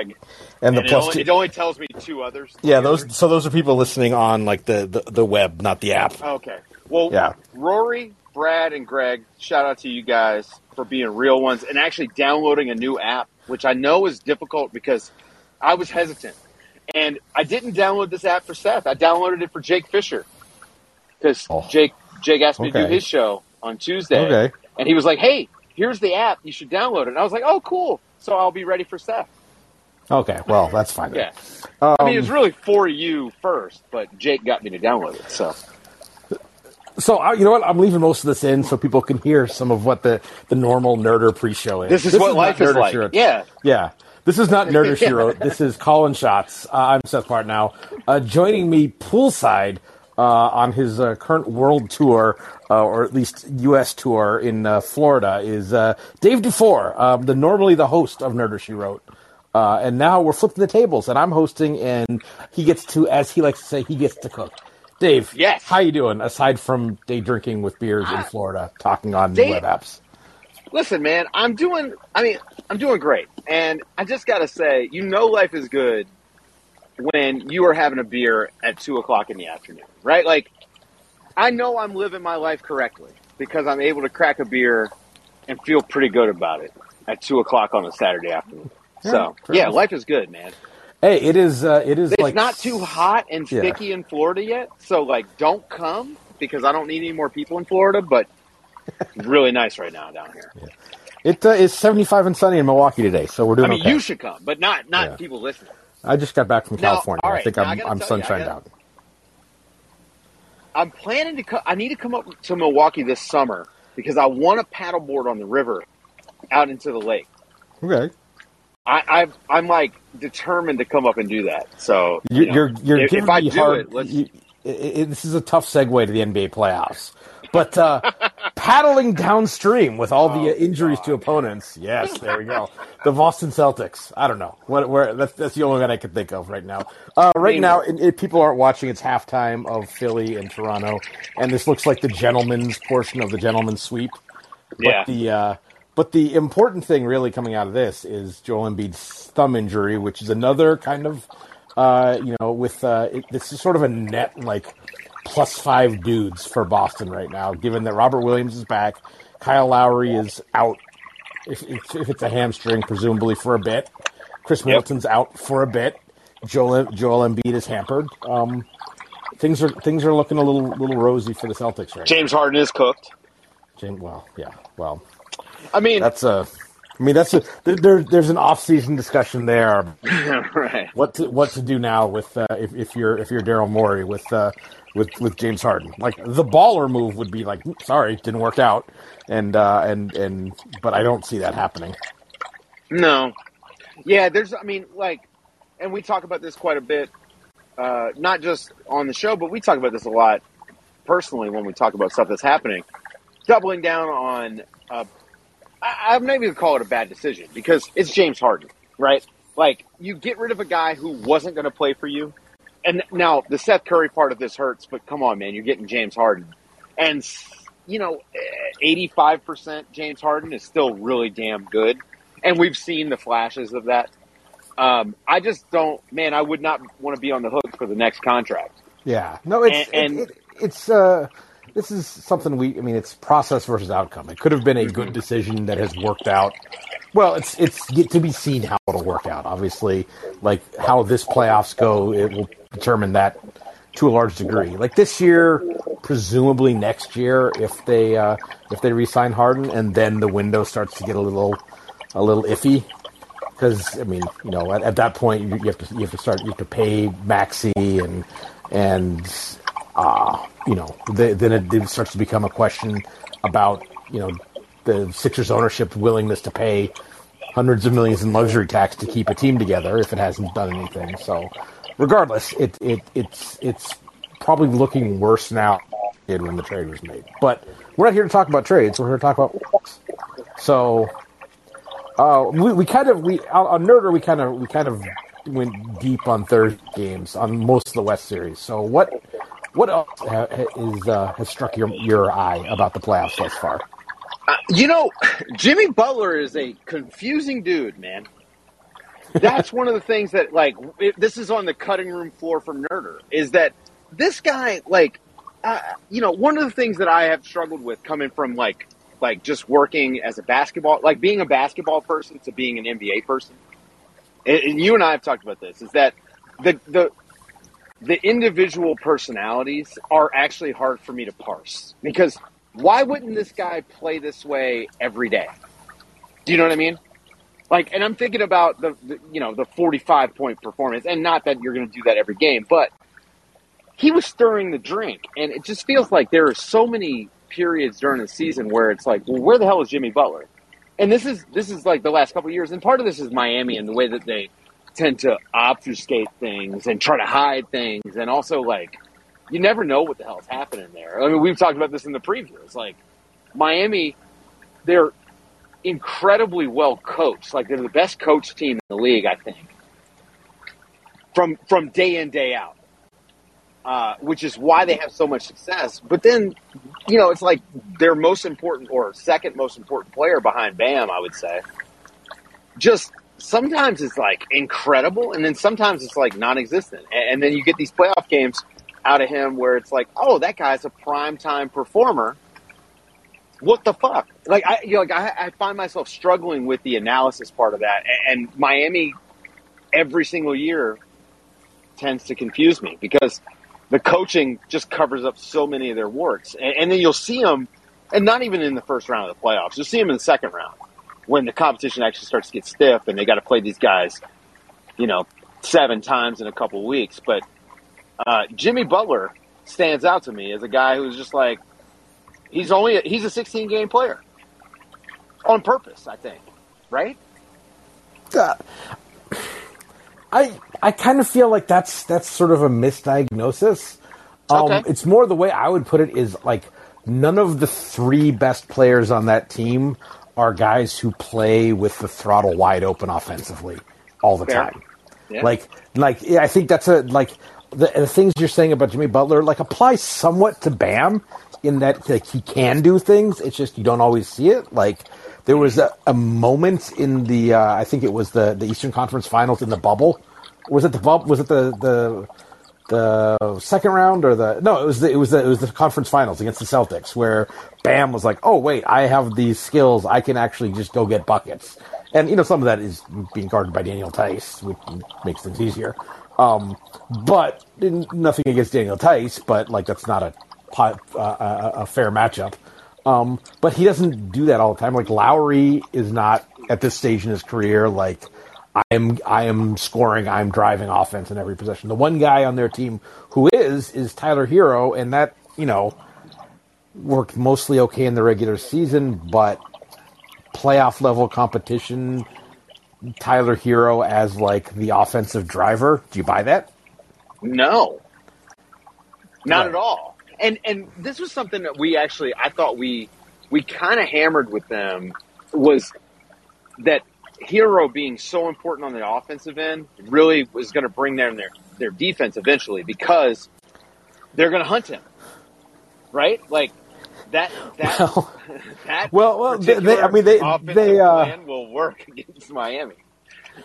And the And it, plus only, two. it only tells me two others. Yeah, those. So those are people listening on like the the, the web, not the app. Okay. Well, Yeah. Rory, Brad, and Greg, shout out to you guys for being real ones and actually downloading a new app, which I know is difficult because I was hesitant. And I didn't download this app for Seth. I downloaded it for Jake Fisher because Oh. Jake Jake asked me to do his show on Tuesday, Okay. and he was like, "Hey, here's the app. You should download it." And I was like, "Oh, cool." So I'll be ready for Seth. Okay, well that's fine. Yeah. Um, I mean, it was really for you first, but Jake got me to download it. So so I, you know what? I'm leaving most of this in so people can hear some of what the the normal nerder pre-show is. this is what not life is like. Shiro- Yeah. Yeah. This is not Nerder Shiro. This is Callin Shots. Uh, I'm Seth Partnow. Uh, joining me poolside uh, on his uh, current world tour, uh, or at least U.S. tour in uh, Florida, is uh, Dave DuFour, um, the normally the host of Nerder She Wrote. Uh, and now we're flipping the tables, and I'm hosting, and he gets to, as he likes to say, he gets to cook. Dave, Yes. how you doing? Aside from day drinking with beers in Florida, talking on Dave- web apps. Listen, man, I'm doing. I mean, I'm doing great, and I just got to say, you know, life is good when you are having a beer at two o'clock in the afternoon, right? Like, I know I'm living my life correctly because I'm able to crack a beer and feel pretty good about it at two o'clock on a Saturday afternoon. Yeah, so, yeah, enough. life is good, man. Hey, it is. Uh, it is It's like not too hot and Yeah. sticky in Florida yet, so like, don't come because I don't need any more people in Florida. But really nice right now down here. It uh, is 75 and sunny in Milwaukee today, so we're doing I mean, okay. you should come, but not not Yeah. people listening. I just got back from Now, California. all I think I I'm, I'm tell you, sunshined out. I'm planning to. Co- I need to come up to Milwaukee this summer because I want to paddleboard on the river out into the lake. Okay, I, I've, I'm like determined to come up and do that. So you're you know, you're, you're if, giving if I me do hard. it, you- i- i- this is a tough segue to the NBA playoffs, but uh, paddling downstream with all the Oh, uh, injuries to opponents. Yes, there we go. The Boston Celtics. I don't know what where that's that's the only one I can think of right now. Uh, right mean- now, it, it, people aren't watching. It's halftime of Philly and Toronto, and this looks like the gentleman's portion of the gentleman's sweep. But yeah, the uh, but the important thing really coming out of this is Joel Embiid's thumb injury, which is another kind of uh, you know with uh, it, this is sort of a net like plus five dudes for Boston right now, given that Robert Williams is back, Kyle Lowry is out. If, if, if it's a hamstring, presumably for a bit, Khris Middleton's out for a bit. Joel Joel Embiid is hampered. Um, things are things are looking a little little rosy for the Celtics right James Harden is cooked. James, well, yeah, well, I mean, that's a. I mean, that's a. There, there, there's an off-season discussion there. right. What to, what to do now with uh, if, if you're if you're Daryl Morey with uh, with with James Harden? Like the baller move would be like, sorry, didn't work out, and uh, and and but I don't see that happening. No. Yeah, there's, I mean, like, and we talk about this quite a bit, uh, not just on the show, but we talk about this a lot personally when we talk about stuff that's happening. Doubling down on, uh, I, I'm not even going to call it a bad decision because it's James Harden, right? Like, you get rid of a guy who wasn't going to play for you. And now the Seth Curry part of this hurts, but come on, man, you're getting James Harden. And, you know, 85% James Harden is still really damn good and we've seen the flashes of that. Um, I just don't, man. I would not want to be on the hook for the next contract. Yeah, no, it's And- and- it, it, it's uh, this is something we. I mean, it's process versus outcome. It could have been a good decision that has worked out. Well, it's it's yet to be seen how it'll work out. Obviously, like how this playoffs go, it will determine that to a large degree. Like this year, presumably next year, if they uh, if they re-sign Harden, and then the window starts to get a little a little iffy. Because I mean, you know, at, at that point you, you have to you have to start you have to pay Maxey and and uh, you know the, then it, it starts to become a question about you know the Sixers ownership's willingness to pay hundreds of millions in luxury tax to keep a team together if it hasn't done anything. So, regardless, it it it's it's probably looking worse now than when the trade was made. But we're not here to talk about trades. We're here to talk about so. Uh, we, we kind of we on Nerder we kind of we kind of went deep on third games on most of the West series. So what what else is uh, has struck your your eye about the playoffs thus far? Uh, you know, Jimmy Butler is a confusing dude, man. that's one of the things that like it, this is on the cutting room floor for Nerder is that this guy like uh, you know one of the things that I have struggled with coming from like like just working as a basketball like being a basketball person to being an NBA person and, and you and I have talked about this is that the the the individual personalities are actually hard for me to parse because why wouldn't this guy play this way every day? Do you know what I mean? Like, and I'm thinking about the, the you know the 45 point performance, and not that you're going to do that every game, but he was stirring the drink, and it just feels like there are so many periods during the season where it's like, well, where the hell is Jimmy Butler? And this is this is like the last couple years, and part of this is Miami and the way that they tend to obfuscate things and try to hide things, and also like you never know what the hell's happening there. I mean, we've talked about this in the previews. Like Miami, they're incredibly well coached. Like they're the best coach team in the league, I think, from from day in day out. Uh, which is why they have so much success. But then, you know, it's like their most important or second most important player behind Bam, I would say. Just sometimes it's like incredible, and then sometimes it's like non-existent. And, then you get these playoff games out of him where it's like, oh, that guy's a prime time performer. What the fuck? Like I, you know, like I, I find myself struggling with the analysis part of that, and, and Miami every single year tends to confuse me because the coaching just covers up so many of their warts, and, and then you'll see them, and not even in the first round of the playoffs, you'll see them in the second round when the competition actually starts to get stiff, and they got to play these guys, you know, seven times in a couple weeks, but uh, Jimmy Butler stands out to me as a guy who's just like he's only a, he's a 16 game player on purpose. I think, right? Uh, I I kind of feel like that's that's sort of a misdiagnosis. Um, Okay. It's more the way I would put it is like none of the three best players on that team are guys who play with the throttle wide open offensively all the Fair. time. Yeah. Like, like yeah, I think that's a like the, the things you're saying about Jimmy Butler like apply somewhat to Bam in that like he can do things. It's just you don't always see it. Like there was a, a moment in the uh, I think it was the the Eastern Conference Finals in the bubble. Was it the bubble? Was it the the the second round or the no? It was the, it was the, it was the conference finals against the Celtics where Bam was like, "Oh wait, I have these skills. I can actually just go get buckets." And you know, some of that is being guarded by Daniel Theis, which makes things easier. Um, but nothing against Daniel Theis, but like that's not a uh, a, a fair matchup. Um, but he doesn't do that all the time. Like Lowry is not at this stage in his career like I am I am scoring, I'm driving offense in every possession. The one guy on their team who is is Tyler Herro, and that you know worked mostly okay in the regular season, but playoff level competition, Tyler Herro as like the offensive driver. Do you buy that? No, not Right. at all. And and this was something that we actually I thought we we kind of hammered with them was that Herro being so important on the offensive end really was going to bring them their their defense eventually because they're going to hunt him, right? Like that that Well- that well, well, they- they- I mean, they- they, uh, will work against Miami.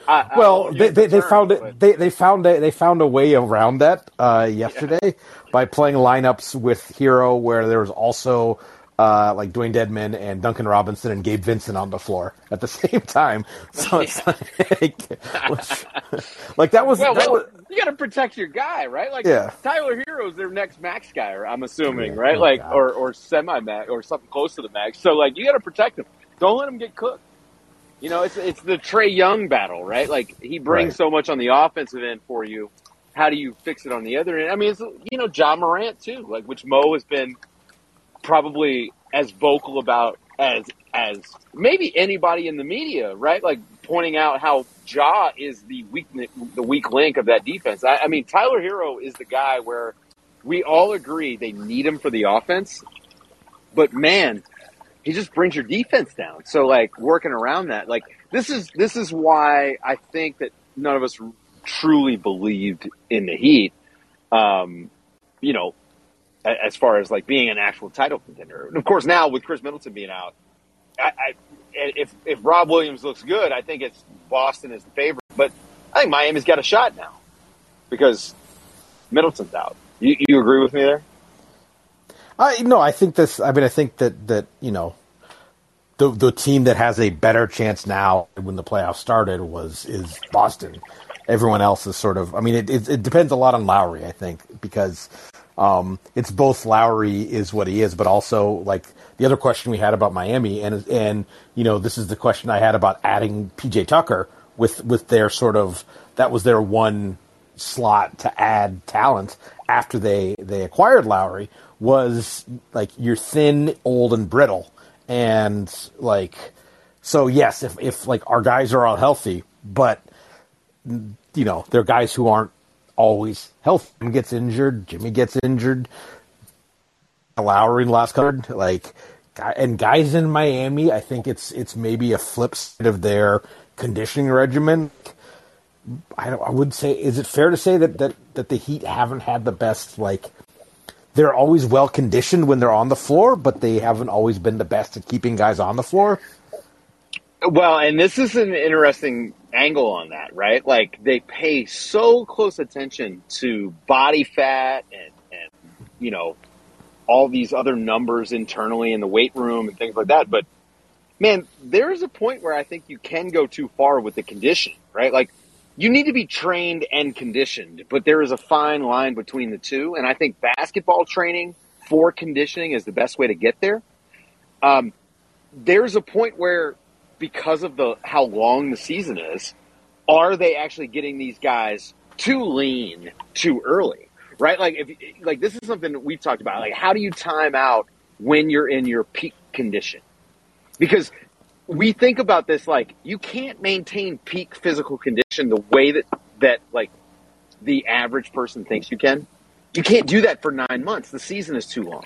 I- I Well, won't they, they, the they term, found but- it. They, they found a they found a way around that uh, yesterday by playing lineups with Herro, where there was also uh, like Dewayne Dedmon and Duncan Robinson and Gabe Vincent on the floor at the same time. So it's like, like that was Well, that well, was you got to protect your guy, right? Like Yeah. Tyler Herro's their next max guy, I'm assuming, Yeah. right? Oh, like God. or or semi max or something close to the max. So like you got to protect him. Don't let him get cooked. You know, it's it's the Trae Young battle, right? Like he brings Right. so much on the offensive end for you. How do you fix it on the other end? I mean, it's you know Ja Morant too, like which Mo has been probably as vocal about as as maybe anybody in the media, right? Like pointing out how Ja is the weak the weak link of that defense. I, I mean, Tyler Herro is the guy where we all agree they need him for the offense, but man, he just brings your defense down. So like working around that, like this is this is why I think that none of us truly believed in the Heat. Um, you know, as far as like being an actual title contender. And of course, now with Khris Middleton being out, I, I if if Rob Williams looks good, I think it's Boston is the favorite but I think Miami's got a shot now because Middleton's out. You, you agree with me there? I no, I think this. I mean, I think that that you know, the the team that has a better chance now when the playoffs started was is Boston. Everyone else is sort of. I mean, it it, it depends a lot on Lowry. I think because um, it's both Lowry is what he is, but also like the other question we had about Miami, and and you know, this is the question I had about adding PJ Tucker with with their sort of that was their one slot to add talent after they they acquired Lowry was like you're thin, old, and brittle, and like so yes, if if like our guys are all healthy, but you know they're guys who aren't always healthy. Jimmy gets injured, Jimmy gets injured. Lowry last card, like and guys in Miami, I think it's it's maybe a flip side of their conditioning regimen. I, don't. I would say, is it fair to say that, that that the Heat haven't had the best like? They're always well conditioned when they're on the floor, but they haven't always been the best at keeping guys on the floor. Well, and this is an interesting angle on that, right? Like they pay so close attention to body fat and, and you know all these other numbers internally in the weight room and things like that. But man, there is a point where I think you can go too far with the condition, right? Like you need to be trained and conditioned, but there is a fine line between the two. And I think basketball training for conditioning is the best way to get there. Um, there's a point where, because of the how long the season is, are they actually getting these guys too lean too early? Right? Like if like this is something that we've talked about. Like how do you time out when you're in your peak condition? Because we think about this like you can't maintain peak physical condition the way that that like the average person thinks you can. You can't do that for nine months. The season is too long.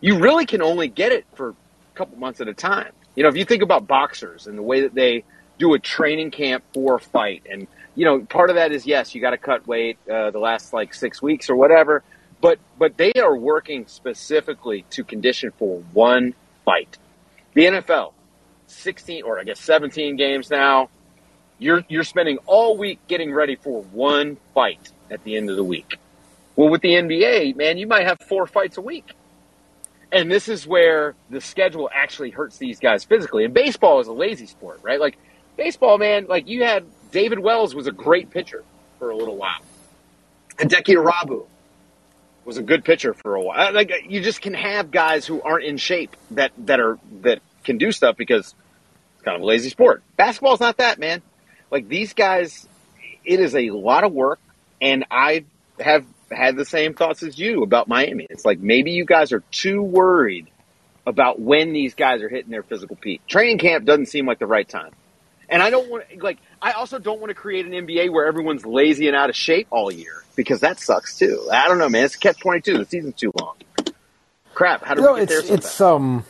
You really can only get it for a couple months at a time. You know, if you think about boxers and the way that they do a training camp for a fight, and you know, part of that is yes, you got to cut weight uh, the last like six weeks or whatever, but but they are working specifically to condition for one fight. The NFL, 16 or I guess 17 games now. You're you're spending all week getting ready for one fight at the end of the week. Well, with the NBA, man, you might have four fights a week. And this is where the schedule actually hurts these guys physically. And baseball is a lazy sport, right? Like baseball, man, like you had David Wells was a great pitcher for a little while. Hideki Irabu was a good pitcher for a while. Uh, like you just can have guys who aren't in shape that that are that can do stuff because it's kind of a lazy sport. Basketball's not that, man. Like these guys, it is a lot of work, and I have had the same thoughts as you about Miami. It's like maybe you guys are too worried about when these guys are hitting their physical peak. Training camp doesn't seem like the right time. And I don't want like I also don't want to create an NBA where everyone's lazy and out of shape all year because that sucks too. I don't know, man. It's catch twenty two. The season's too long. Crap. How do no, we get it's, there? It's um.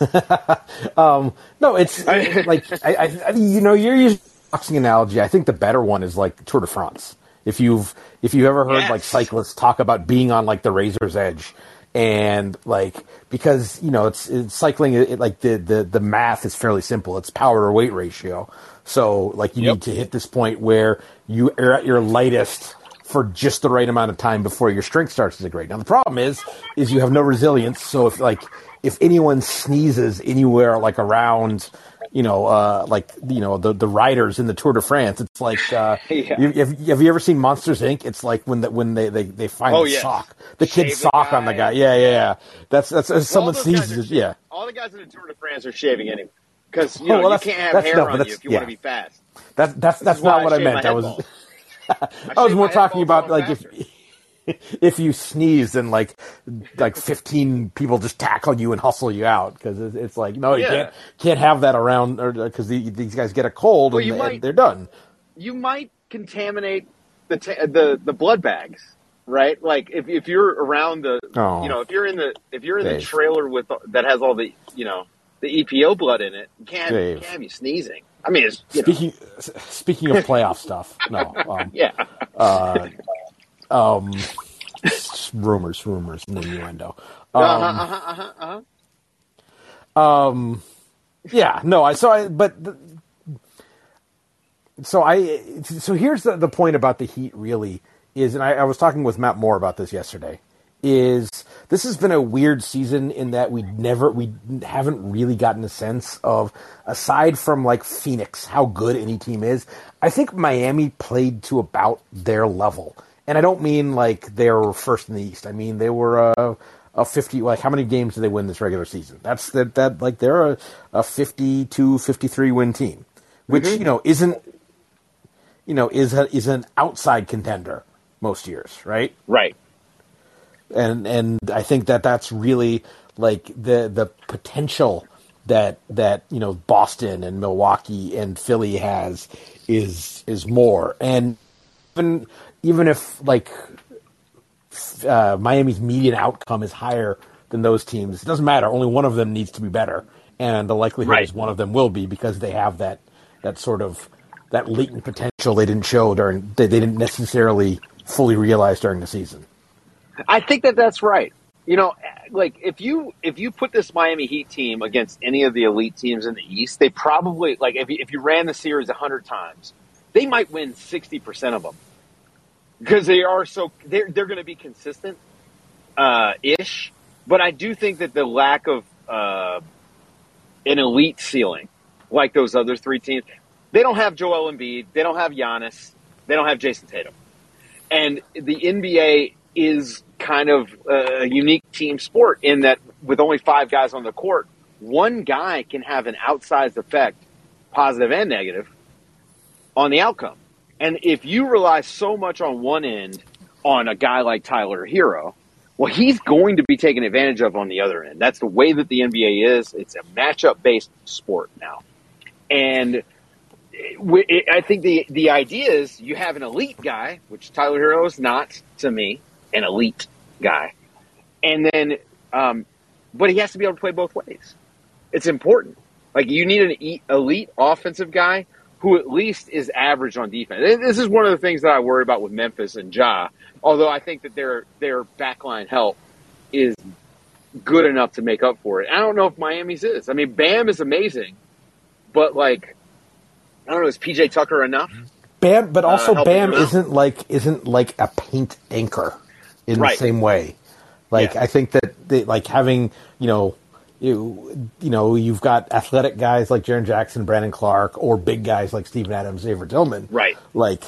um, no, it's like I, I, you know, you're using boxing analogy. I think the better one is like Tour de France. If you've if you ever heard Yes. like cyclists talk about being on like the razor's edge, and like because you know it's, it's cycling, it, like the, the the math is fairly simple. It's power to weight ratio. So like you Yep. need to hit this point where you are at your lightest for just the right amount of time before your strength starts to degrade. Now the problem is, is you have no resilience. So if like if anyone sneezes anywhere like around, you know, uh, like you know the the riders in the Tour de France, it's like uh, Yeah. you, have, have you ever seen Monsters Inc? It's like when the, when they, they, they find Oh, the yes. sock, the Shave kid's the sock on the guy. guy. Yeah, yeah, yeah. That's that's All someone sees guys are shaving. Yeah. All the guys in the Tour de France are shaving anyway. Because you Oh, know well, you can't have hair no, on you that's- if you want to be fast. That's that's that's why not what I meant. I was. I was more talking about like faster. if if you sneeze and like like 15 people just tackle you and hustle you out because it's, it's like no you Yeah. can't can't have that around because the, these guys get a cold Well, and, might- they're done. you might contaminate the ta- the the blood bags, right? Like if if you're around the, Oh. you know, if you're in the if you're in the trailer with that has all the you know the EPO blood in it, you can't Dave. you can't have you sneezing. I mean, it's you know, Speaking speaking of playoff stuff, no, um, yeah, uh, um, rumors, rumors, and innuendo. uh-huh, Um, uh-huh, uh-huh, uh-huh. Um, yeah, no, I so I, but the, so I so here's the the point about the Heat really is, and I, I was talking with Matt Moore about this yesterday. Is this has been a weird season in that we never we haven't really gotten a sense of aside from like Phoenix how good any team is. I think Miami played to about their level, and I don't mean like they were first in the East. I mean they were a, a fifty. Like how many games did they win this regular season? That's that that like they're a, a 52, 53 win team, which mm-hmm. you know isn't you know is a, is an outside contender most years, right? Right. and and I think that that's really like the the potential that that you know Boston and Milwaukee and Philly has is is more and even even if like uh, Miami's median outcome is higher than those teams it doesn't matter only one of them needs to be better and the likelihood Right. is one of them will be because they have that that sort of that latent potential they didn't show during they, they didn't necessarily fully realize during the season I think that that's right. You know, like if you if you put this Miami Heat team against any of the elite teams in the East, they probably like if you, if you ran the series hundred times, they might win sixty percent of them because they are so they're they're going to be consistent, uh, ish. But I do think that the lack of uh, an elite ceiling, like those other three teams, they don't have Joel Embiid, they don't have Giannis, they don't have Jayson Tatum, and the NBA is kind of a unique team sport in that with only five guys on the court, one guy can have an outsized effect, positive and negative, on the outcome. And if you rely so much on one end on a guy like Tyler Herro, well, he's going to be taken advantage of on the other end. That's the way that the NBA is. It's a matchup based sport now. And I think the, the idea is you have an elite guy, which Tyler Herro is not to me, an elite guy. And then, um, but he has to be able to play both ways. It's important. Like you need an elite offensive guy who at least is average on defense. And This is one of the things that I worry about with Memphis and Ja. Although I think that their their backline help is good enough to make up for it. I don't know if Miami's is. I mean, Bam is amazing, but like, I don't know, is PJ Tucker enough? Bam, but also Uh, Bam isn't like isn't like a paint anchor in Right. the same way. Like Yeah. I think that they, like having you know you you know you've got athletic guys like Jaren Jackson, Brandon Clarke, or big guys like Steven Adams, Xavier Tillman. Right. Like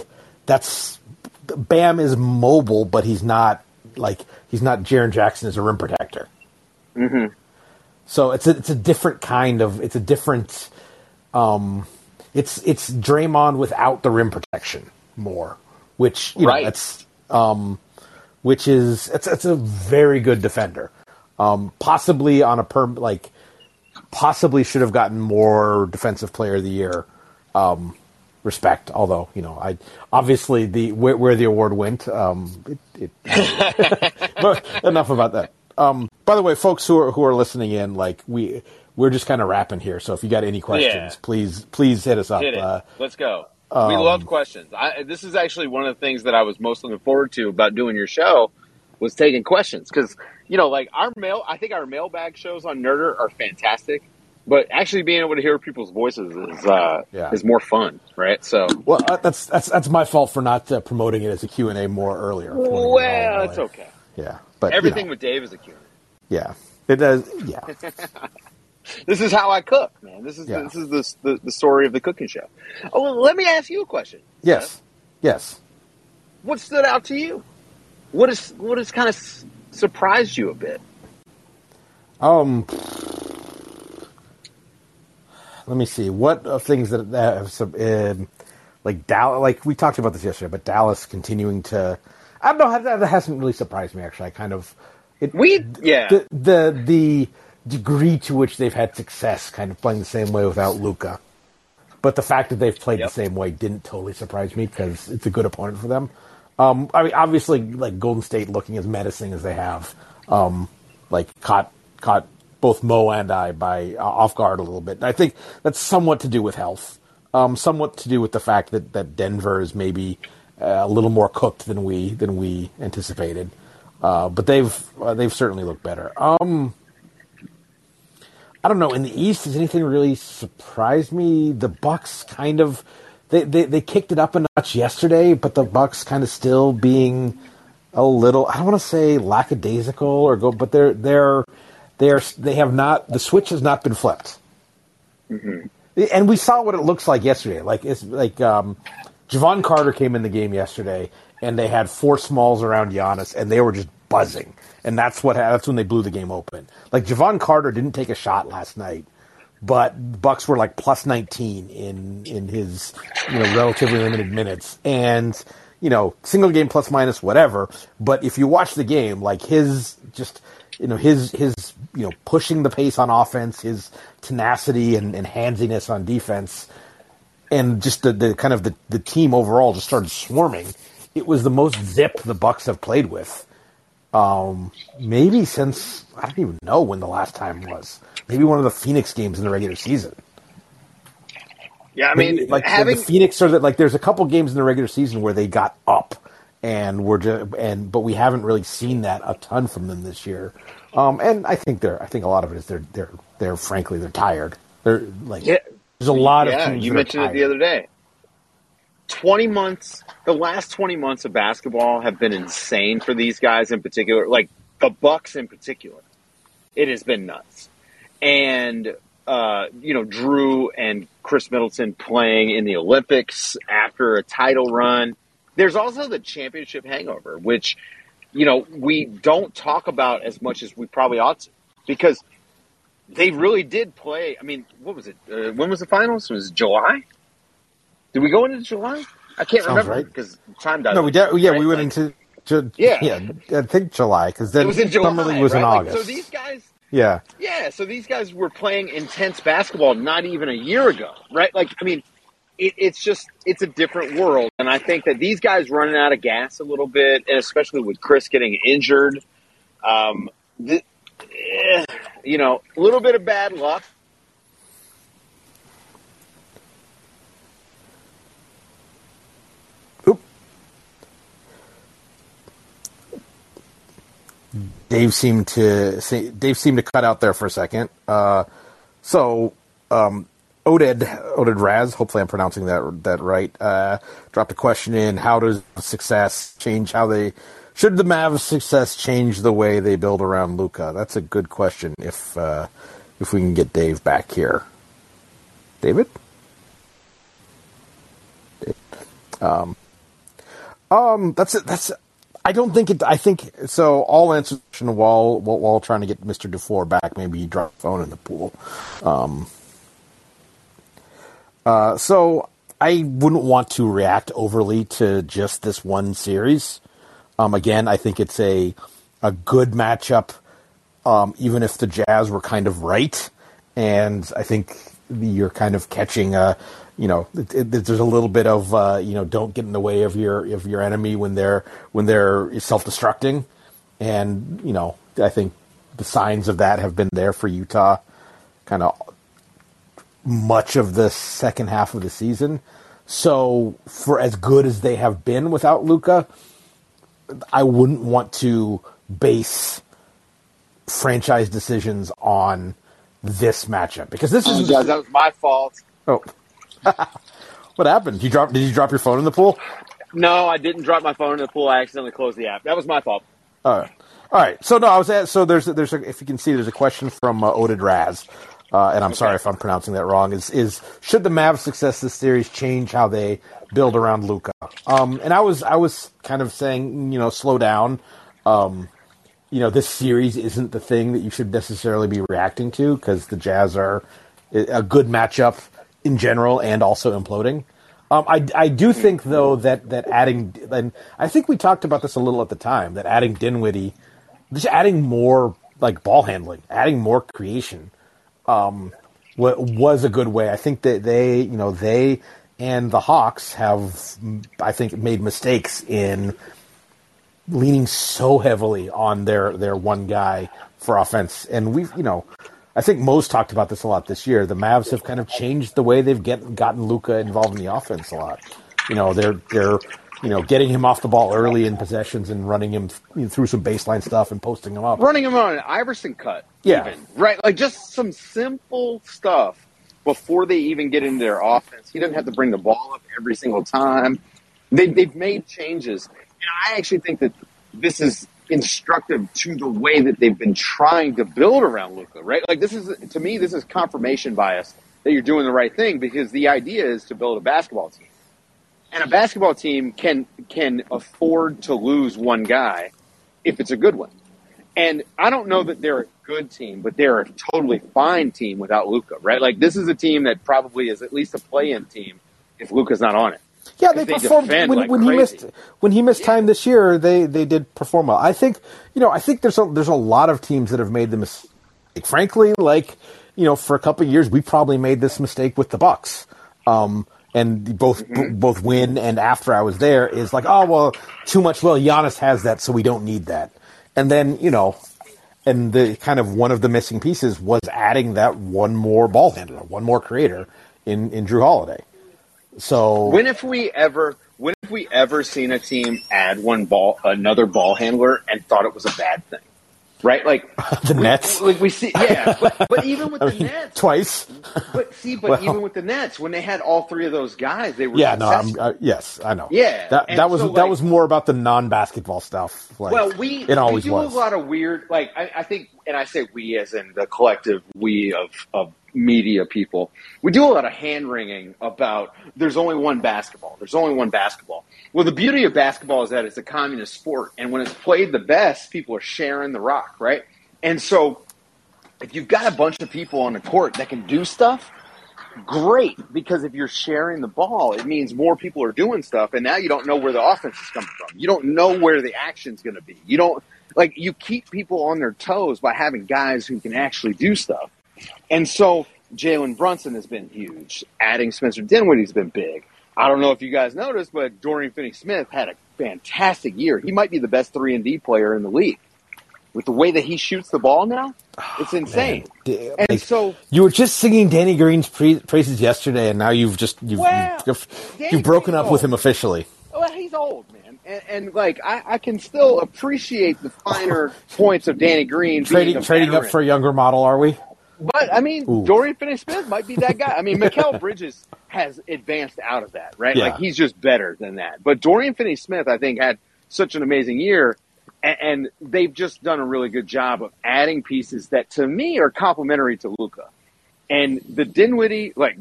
that's Bam is mobile, but he's not like he's not Jaren Jackson as a rim protector. Mm-hmm. So it's a it's a different kind of it's a different um it's it's Draymond without the rim protection more, which you Right. know that's um which is it's it's a very good defender. Um possibly on a perm like possibly should have gotten more defensive player of the year um respect although you know i obviously the where, where the award went um it, it but enough about that. Um, by the way, folks who are who are listening in, like we we're just kind of wrapping here. So if you got any questions, Yeah. please please hit us up. Hit. Uh, Let's go. we love questions. I, this is actually one of the things that I was most looking forward to about doing your show was taking questions because you know, like our mail. I think our mailbag shows on Nerder are fantastic, but actually being able to hear people's voices is uh, Yeah. is more fun, right? So, well, uh, that's that's that's my fault for not uh, promoting it as a Q and A more earlier. Well, it's okay. Yeah, but you Everything know, with Dave is a Q. yeah, it does. Yeah, This is how I cook, man. This is Yeah. this is the, the the story of the cooking show. Oh, well, let me ask you a question. yes, yes. What stood out to you? What is what is kind of surprised you a bit? Um, let me see what uh, things that, that have some um, like Dallas. Like we talked about this yesterday, but Dallas continuing to. I don't know. That, that hasn't really surprised me. Actually, I kind of it. We yeah. the the the degree to which they've had success, kind of playing the same way without Luka. But the fact that they've played Yep. the same way didn't totally surprise me because it's a good opponent for them. Um, I mean, obviously, like Golden State looking as menacing as they have, um, like caught caught both Mo and I by uh, off guard a little bit. And I think that's somewhat to do with health, um, somewhat to do with the fact that that Denver is maybe uh, a little more cooked than we than we anticipated. Uh, but they've uh, they've certainly looked better. Um, I don't know. In the East, has anything really surprised me? The Bucks kind of they, they they kicked it up a notch yesterday, but the Bucks kind of still being a little I don't want to say lackadaisical or go, but they're they're they're they have not the switch has not been flipped. Mm-hmm. And we saw what it looks like yesterday. Like it's like um, Jevon Carter came in the game yesterday, and they had four smalls around Giannis, and they were just buzzing. And that's what that's when they blew the game open. Like Jevon Carter didn't take a shot last night, but Bucks were like plus nineteen in in his you know relatively limited minutes, and you know single game plus minus whatever. But if you watch the game, like his just you know his his you know pushing the pace on offense, his tenacity and, and handsiness on defense, and just the, the kind of the, the team overall just started swarming. It was the most zip the Bucks have played with um, maybe since I don't even know when the last time was. Maybe one of the Phoenix games in the regular season. Yeah, I mean, maybe, like having the, Phoenix or that like there's a couple games in the regular season where they got up and we're just, and but we haven't really seen that a ton from them this year. Um, and I think they're I think a lot of it is they're they're they're frankly they're tired. They're like yeah, there's a lot yeah, of teams you mentioned it the other day. 20 months, the last 20 months of basketball have been insane for these guys in particular, like the Bucks in particular. It has been nuts. And uh, you know, Jrue and Khris Middleton playing in the Olympics after a title run. There's also the championship hangover, which you know, we don't talk about as much as we probably ought to because they really did play. I mean, what was it? Uh, when was the finals? Was it July? Did we go into July? I can't Sounds remember right. because time died. No, we did. Yeah, right? we went Like, into. To, Yeah. yeah, I think July because then It was in July. Summer League was right? in Like, August. so these guys, yeah, yeah, so these guys were playing intense basketball not even a year ago, right? Like, I mean, it, it's just it's a different world, and I think that these guys running out of gas a little bit, and especially with Khris getting injured, um, th- eh, you know, a little bit of bad luck. Dave seemed to Dave seemed to cut out there for a second. Uh, so um, Oded Oded Raz, hopefully I'm pronouncing that that right. Uh, dropped a question in: How does success change how they? Should the Mavs' success change the way they build around Luka? That's a good question. If uh, if we can get Dave back here, David. Um, that's it. That's. I don't think it. I think so. All answers while while, trying to get Mister DuFour back. Maybe you drop the phone in the pool. Um. Uh. So I wouldn't want to react overly to just this one series. Um. Again, I think it's a a good matchup. Um. Even if the Jazz were kind of right, and I think you're kind of catching a you know it, it, there's a little bit of uh, you know don't get in the way of your of your enemy when they're when they're self-destructing and you know I think the signs of that have been there for Utah kind of much of the second half of the season so for as good as they have been without Luka I wouldn't want to base franchise decisions on this matchup because this is Guys, that was my fault. Oh. what happened? Did you drop? Did you drop your phone in the pool? No, I didn't drop my phone in the pool. I accidentally closed the app. That was my fault. All right. All right. So no, I was at. So there's there's a, if you can see there's a question from uh, Oded Raz, uh, and I'm sorry if I'm pronouncing that wrong. Is is should the Mavs' success this series change how they build around Luka? Um, and I was I was kind of saying you know slow down. Um, you know this series isn't the thing that you should necessarily be reacting to because the Jazz are a good matchup in general and also imploding. Um, I, I do think though that, that adding and I think we talked about this a little at the time that adding Dinwiddie, just adding more like ball handling, adding more creation, um, wa- was a good way. I think that they you know they and the Hawks have I think made mistakes in leaning so heavily on their their one guy for offense, and we've you know. I think Mo's talked about this a lot this year. The Mavs have kind of changed the way they've get, gotten Luka involved in the offense a lot. You know, they're they're you know getting him off the ball early in possessions and running him th- through some baseline stuff and posting him up. Running him on an Iverson cut. Yeah. even, right? Like just some simple stuff before they even get into their offense. He doesn't have to bring the ball up every single time. They, they've made changes. And I actually think that this is instructive to the way that they've been trying to build around Luka, right? Like this is, to me, this is confirmation bias that you're doing the right thing because the idea is to build a basketball team. And a basketball team can, can afford to lose one guy if it's a good one. And I don't know that they're a good team, but they're a totally fine team without Luka, right? Like this is a team that probably is at least a play-in team if Luka's not on it. Yeah, they, they performed when, like when he missed when he missed yeah. time this year. They they did perform well. I think you know I think there's a there's a lot of teams that have made the mistake. Frankly, like you know, for a couple years we probably made this mistake with the Bucks. Um, and both mm-hmm. b- both win and after I was there is like, oh well, too much. Well, Giannis has that, so we don't need that. And then you know, and the kind of one of the missing pieces was adding that one more ball handler, one more creator in in Jrue Holiday. So when have we ever when have we ever seen a team add one ball another ball handler and thought it was a bad thing? Right, like the we, Nets. Like we see, yeah. But, but even with I the mean, Nets, twice. But see, but well, even with the Nets, when they had all three of those guys, they were yeah. No, I'm, uh, yes, I know. Yeah, that, that was so, that was more about the non-basketball stuff. Like, well, we it always we do was. a lot of weird. Like I, I think, and I say we as in the collective we of of media people, we do a lot of hand wringing about there's only one basketball. There's only one basketball. Well, the beauty of basketball is that it's a communist sport, and when it's played the best, people are sharing the rock, right? And so, if you've got a bunch of people on the court that can do stuff, great. Because if you're sharing the ball, it means more people are doing stuff, and now you don't know where the offense is coming from. You don't know where the action's going to be. You don't like you keep people on their toes by having guys who can actually do stuff. And so Jalen Brunson has been huge. Adding Spencer Dinwiddie's been big. I don't know if you guys noticed, but Dorian Finney-Smith had a fantastic year. He might be the best three and D player in the league. With the way that he shoots the ball now, it's oh, insane. Man. And like, so you were just singing Danny Green's praises yesterday, and now you've just you've well, you've, you've broken up old. with him officially. Well, he's old, man, and, and like I, I, can still appreciate the finer points of Danny Green. Trading trading up for a younger model, are we? But I mean, Ooh. Dorian Finney-Smith might be that guy. I mean, Mikal Bridges has advanced out of that, right? Yeah. Like he's just better than that. But Dorian Finney-Smith, I think, had such an amazing year, and, and they've just done a really good job of adding pieces that, to me, are complementary to Luka. And the Dinwiddie, like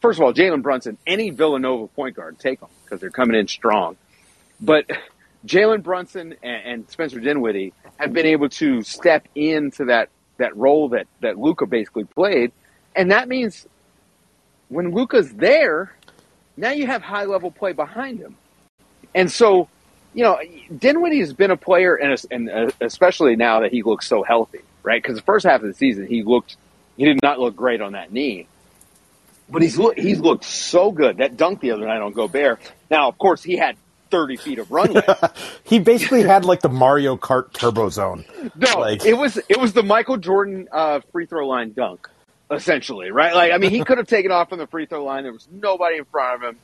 first of all, Jalen Brunson, any Villanova point guard, take them because they're coming in strong. But Jalen Brunson and, and Spencer Dinwiddie have been able to step into that that role that that Luka basically played, and that means when Luka's there, now you have high level play behind him, and so you know Dinwiddie has been a player, and and uh, especially now that he looks so healthy, right? Because the first half of the season he looked he did not look great on that knee. But he's he's looked so good. That dunk the other night on Gobert. Now, of course, he had 30 feet of runway. he basically had like the Mario Kart turbo zone. No, like. it was it was the Michael Jordan uh, free throw line dunk, essentially, right? Like, I mean, he could have taken off from the free throw line. There was nobody in front of him.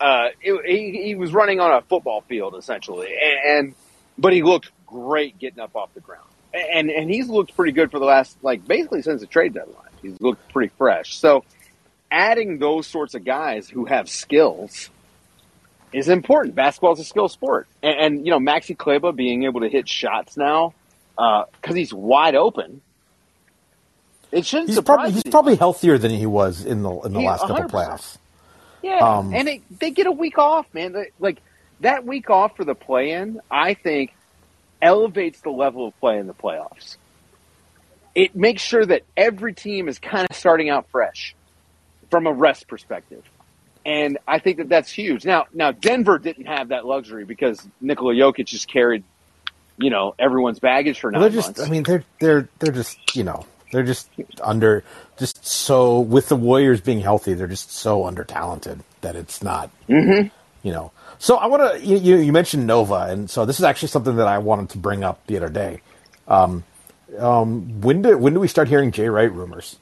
Uh, it, he, he was running on a football field essentially, and, and but he looked great getting up off the ground, and and he's looked pretty good for the last like basically since the trade deadline. He's looked pretty fresh. So, adding those sorts of guys who have skills is important. Basketball is a skill sport, and, and you know Maxi Kleber being able to hit shots now because uh, he's wide open. It shouldn't he's probably he's probably healthier than he was in the in the he, last 100%. couple playoffs. Yeah, um, and it, they get a week off, man. Like that week off for the play-in, I think elevates the level of play in the playoffs. It makes sure that every team is kind of starting out fresh from a rest perspective and I think that that's huge. Now, now Denver didn't have that luxury because Nikola Jokic just carried, you know, everyone's baggage for nine well, they're just, months. I mean, they're they're they're just you know they're just under just so with the Warriors being healthy, they're just so under talented that it's not, mm-hmm. you know. So I want to you, you mentioned Nova, and so this is actually something that I wanted to bring up the other day. Um, um, when do when do we start hearing Jay Wright rumors?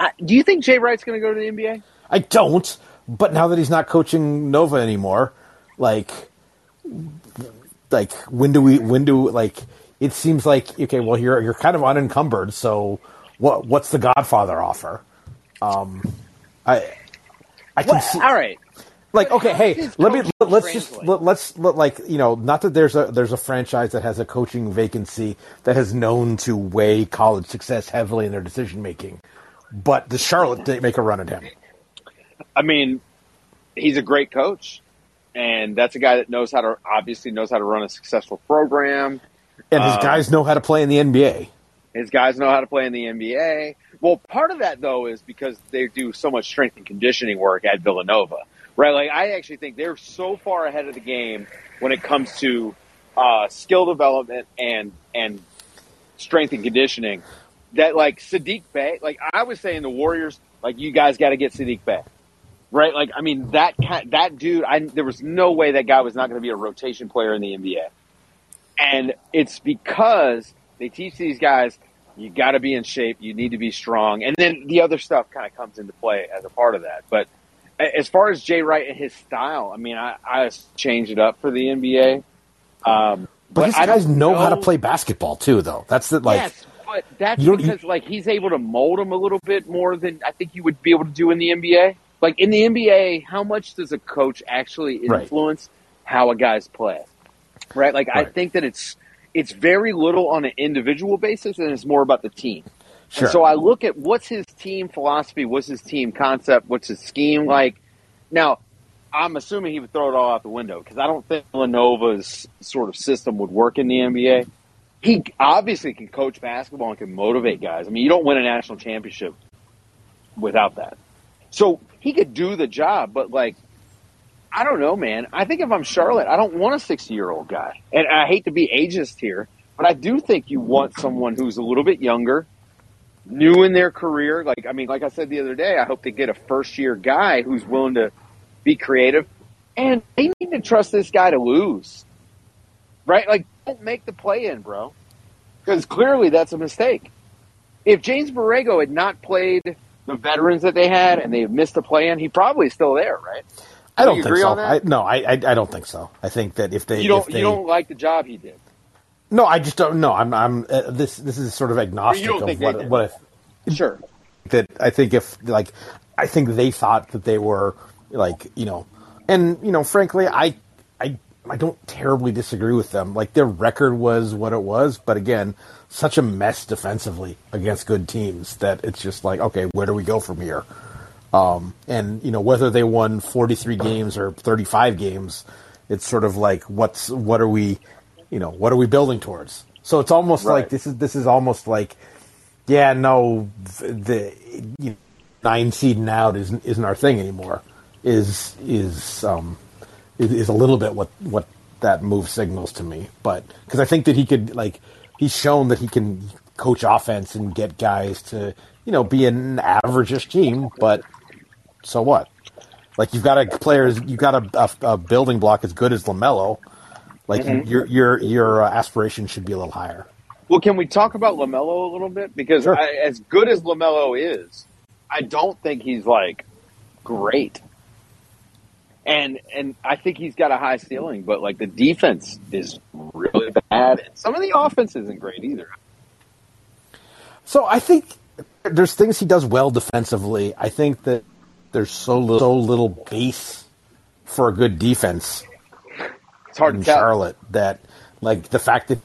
Uh, do you think Jay Wright's going to go to the NBA? I don't. But now that he's not coaching Nova anymore, like, like when do we? When do like? It seems like okay. Well, you're you're kind of unencumbered. So what? What's the Godfather offer? Um, I I can Well, see. all right. like okay hey let me let's just let, let's let, like you know not that there's a there's a franchise that has a coaching vacancy that has known to weigh college success heavily in their decision making but does charlotte didn't make a run at him I mean, he's a great coach, and that's a guy that knows how to obviously knows how to run a successful program. and his Um, guys know how to play in the nba His guys know how to play in the NBA. Well, part of that though is because they do so much strength and conditioning work at Villanova, right? Like I actually think they're so far ahead of the game when it comes to uh, skill development and and strength and conditioning that like Sadiq Bey, like I was saying, the Warriors, like you guys got to get Sadiq Bey, right? Like I mean that cat, that dude, I there was no way that guy was not going to be a rotation player in the NBA, and it's because they teach these guys you got to be in shape, you need to be strong, and then the other stuff kind of comes into play as a part of that. But as far as Jay Wright and his style, I mean, I, I changed it up for the NBA. Um, but I guys don't know, how to play basketball too though that's the like yes, but that's You because like he's able to mold them a little bit more than I think you would be able to do in the NBA. Like in the NBA, how much does a coach actually Right. influence how a guy's play? Right? Like I think that it's it's very little on an individual basis and it's more about the team. sure And so I look at what's his team philosophy, what's his team concept, what's his scheme like. Now, I'm assuming he would throw it all out the window because I don't think Villanova's sort of system would work in the NBA. He obviously can coach basketball and can motivate guys. I mean, you don't win a national championship without that. So he could do the job, but like, I don't know, man. I think if I'm Charlotte, I don't want a 60 year old guy. And I hate to be ageist here, but I do think you want someone who's a little bit younger, new in their career. Like, I mean, like I said the other day, I hope they get a first year guy who's willing to be creative. And they need to trust this guy to lose. Right? Like, don't make the play in, bro. Because clearly that's a mistake. If James Borrego had not played the veterans that they had and they missed the play in, he probably is still there, right? i Do don't you think agree so on that? I, no I, I i don't think so i think that if they You don't if they, you don't like the job he did. no i just don't know i'm i'm uh, this this is sort of agnostic of what what I, Sure. that I think if like I think they thought that they were like you know, and you know, frankly, I I don't terribly disagree with them. Like their record was what it was, but again, such a mess defensively against good teams that it's just like okay, where do we go from here? Um, and you know whether they won 43 games or 35 games, it's sort of like what's what are we, you know, what are we building towards? So it's almost Right. like this is this is almost like yeah, no, the you know, nine seeding out isn't isn't our thing anymore. Is is um is, is a little bit what what that move signals to me. But because I think that he could like he's shown that he can coach offense and get guys to you know be an averageish team, but so what? Like you've got a players, you've got a, a, a building block as good as LaMelo. Like your your your uh, aspiration should be a little higher. Well, can we talk about LaMelo a little bit? Because Sure. I, as good as LaMelo is, I don't think he's like great. And and I think he's got a high ceiling, but like the defense is really bad. And some of the offense isn't great either. So I think there's things he does well defensively. I think that there's so little, so little base for a good defense It's hard in to tell. Charlotte that like the fact that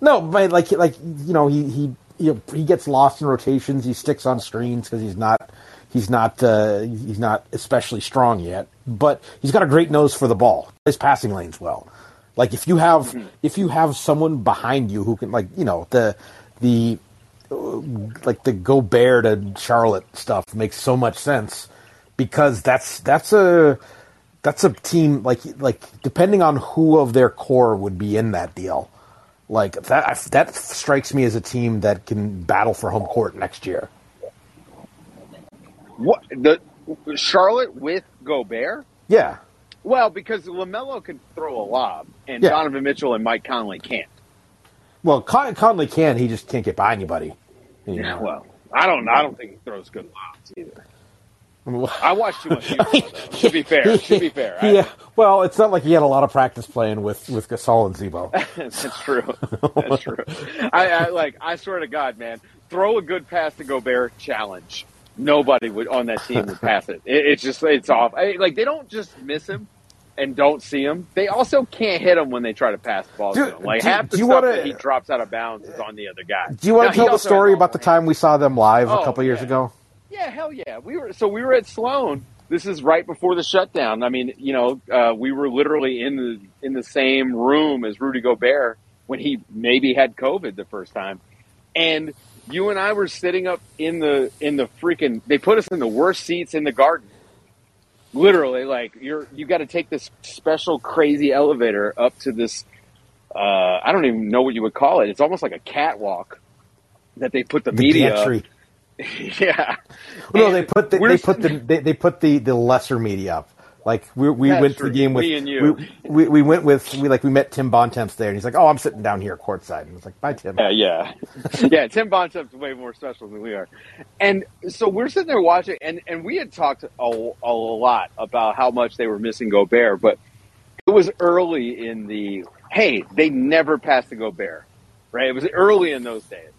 no, but like like you know he he you know, he gets lost in rotations. He sticks on screens because he's not he's not uh, he's not especially strong yet. But he's got a great nose for the ball. His passing lanes well. Like if you have Mm-hmm. if you have someone behind you who can like you know the the uh, like the Gobert to Charlotte stuff makes so much sense because that's that's a that's a team like like depending on who of their core would be in that deal. Like that that strikes me as a team that can battle for home court next year. What the Charlotte with Gobert? Yeah. Well, because LaMelo can throw a lob, and Yeah. Donovan Mitchell and Mike Conley can't. Well, Con- Conley can. He just can't get by anybody. Yeah, well, I don't. I don't think he throws good lobs either. I mean, well- I watched too much. Though. To be fair, to be fair, I- yeah. Well, it's not like he had a lot of practice playing with with Gasol and Z-Bo. That's true. That's true. I, I like. I swear to God, man, throw a good pass to Gobert. Challenge. Nobody would on that team would pass it. it it's just it's off. I, like they don't just miss him and don't see him. They also can't hit him when they try to pass the ball Do- to him. Like do- half the stuff wanna- that he drops out of bounds is on the other guy. Do you want to tell the story about the time we saw them live a Oh, couple years yeah. ago? Yeah, hell yeah. We were so we were at Sloan. This is right before the shutdown. I mean, you know, uh, we were literally in the in the same room as Rudy Gobert when he maybe had COVID the first time, and you and I were sitting up in the in the freaking. They put us in the worst seats in the garden. Literally, like you're you got to take this special crazy elevator up to this. Uh, I don't even know what you would call it. It's almost like a catwalk that they put the, The media. up. gantry. yeah. No, they put the, they put the they, they put the, the lesser media up. Like we we That's went to the game with Me and you. We, we we went with we like we met Tim Bontemps there, and he's like, "Oh, I'm sitting down here courtside," and I was like, "Bye, Tim." Yeah, yeah, yeah. Tim Bontemps is way more special than we are, and so we're sitting there watching, and and we had talked a, a lot about how much they were missing Gobert, but it was early in the hey, they never passed the Gobert, right? It was early in those days,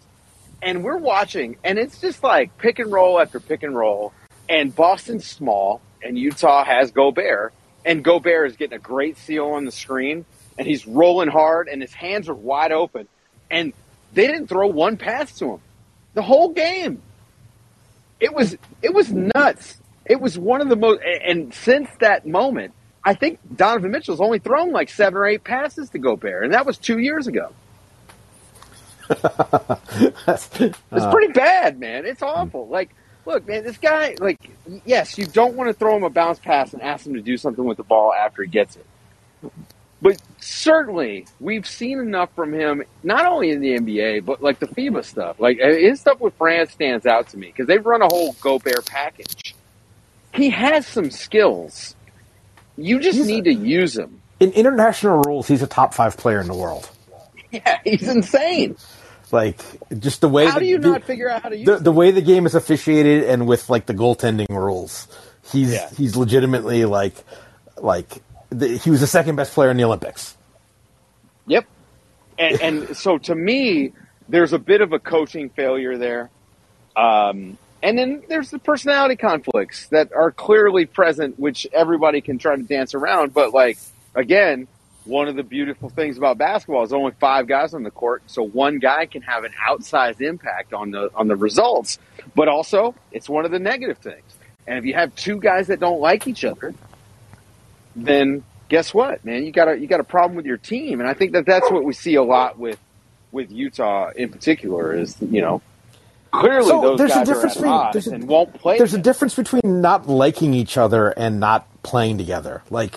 and we're watching, and it's just like pick and roll after pick and roll, and Boston's small, and Utah has Gobert, and Gobert is getting a great seal on the screen, and he's rolling hard, and his hands are wide open, and they didn't throw one pass to him the whole game. It was it was nuts. It was one of the most, and since that moment, I think Donovan Mitchell's only thrown like seven or eight passes to Gobert, and that was two years ago. It's pretty bad, man. It's awful. Like, look, man, this guy, like, yes, you don't want to throw him a bounce pass and ask him to do something with the ball after he gets it. But certainly, we've seen enough from him, not only in the NBA, but like the FIBA stuff. Like, uh, his stuff with France stands out to me because they've run a whole Gobert package. He has some skills. You just He's- need to use him. In international rules, he's a top five player in the world. Yeah, he's insane. Like just the way How the, do you the, not figure out how to use the, the way the game is officiated and with like the goaltending rules, he's Yeah. he's legitimately like like the, he was the second best player in the Olympics. Yep. And, and so to me, there's a bit of a coaching failure there. Um, and then there's the personality conflicts that are clearly present, which everybody can try to dance around. But like, again, one of the beautiful things about basketball is only five guys on the court, so one guy can have an outsized impact on the on the results. But also, it's one of the negative things. And if you have two guys that don't like each other, then guess what, man? You got a you got a problem with your team, and I think that that's what we see a lot with with Utah in particular. Is you know clearly So those there's a difference at between- there's a- and won't play. There's a difference between not liking each other and not playing together. Like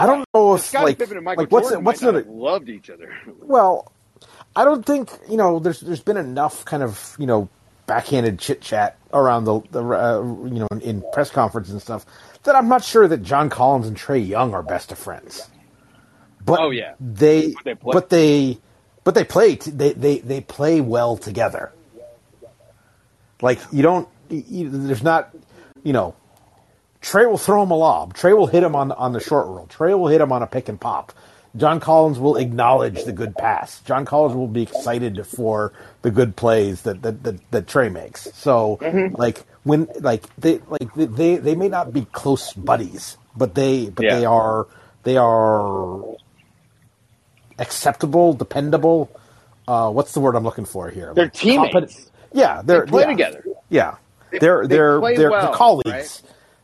I don't know if Scottie like, Pippen and Michael like what's Jordan what's not the have loved each other. Well, I don't think you know. There's there's been enough kind of you know backhanded chit chat around the the uh, you know in, in press conferences and stuff that I'm not sure that John Collins and Trae Young are best of friends. But Oh, yeah. they, They play. but they but they play t- they they they play well together. Like you don't you- there's not you know Trae will throw him a lob. Trae will hit him on on the short roll. Trae will hit him on a pick and pop. John Collins will acknowledge the good pass. John Collins will be excited for the good plays that that, that, that Trae makes. So like when like they like they they may not be close buddies, but they but Yeah. they are they are acceptable, dependable. Uh, what's the word I'm looking for here? They're teammates. Yeah, they're They play yeah. together. Yeah, They- they're they they're play they're, well, they're colleagues. right?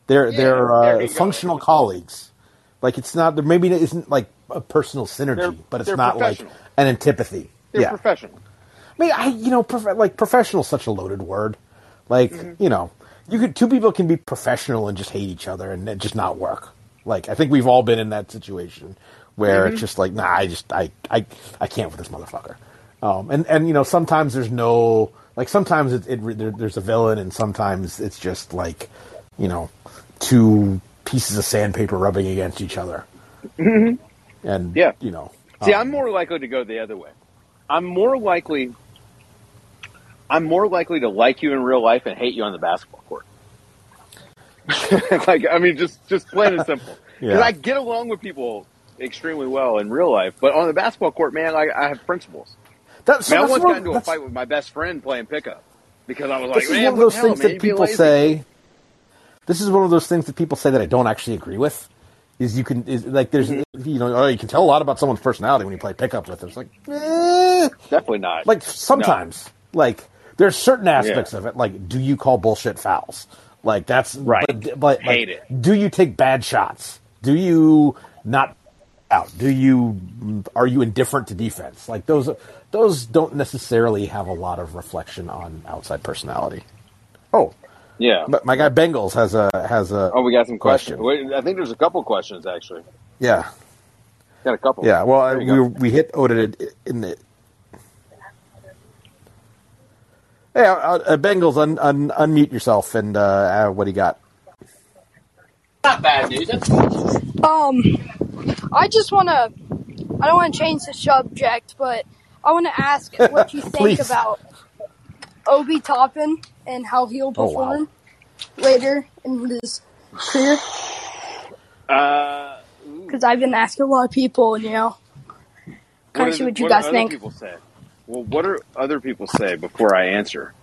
They're Yeah, they're uh, you go. functional colleagues. Like it's not there. Maybe it isn't like a personal synergy, They're- but it's not like an antipathy. They're yeah, professional. I mean, I you know, prof- like professional is such a loaded word. Like Mm-hmm. you know, you could two people can be professional and just hate each other and it just not work. Like I think we've all been in that situation where Mm-hmm. it's just like, nah, I just I I I can't with this motherfucker. Um, and and you know, sometimes there's no like sometimes it, it there, there's a villain and sometimes it's just like you know two pieces of sandpaper rubbing against each other. And Mm-hmm. Yeah. you know, See, um, I'm more likely to go the other way. I'm more likely. I'm more likely to like you in real life and hate you on the basketball court. like, I mean, just just plain and simple. Because Yeah. I get along with people extremely well in real life, but on the basketball court, man, I, I have principles. that's, I mean, I once got into a fight with my best friend playing pickup. because I was like, this is one of those hell, things man? that people say. This is one of those things that people say that I don't actually agree with. Is you can is like there's Mm-hmm. you know oh, you can tell a lot about someone's personality when you play pickup with them. It's like eh. Definitely not. like sometimes like there's certain aspects Yeah. of it like do you call bullshit fouls like that's Right. but, but Hate like, it. do you take bad shots do you not out do you are you indifferent to defense like those those don't necessarily have a lot of reflection on outside personality oh yeah. but my guy Bengals has a has a oh, we got some questions. Question. Wait, I think there's a couple questions actually. yeah Got a couple. yeah well I, we go. we hit Odin in the Hey, uh, uh, Bengals, un, un, unmute yourself and uh, uh, what do you got? Not bad news. Um, I just want to. I don't want to change the subject, but I want to ask what you think about Obi Toppin and how he'll Oh, wow. perform later in his career. Uh. Because I've been asking a lot of people, and you know, What kind of see what you what guys think. People say. Well, what do other people say before I answer?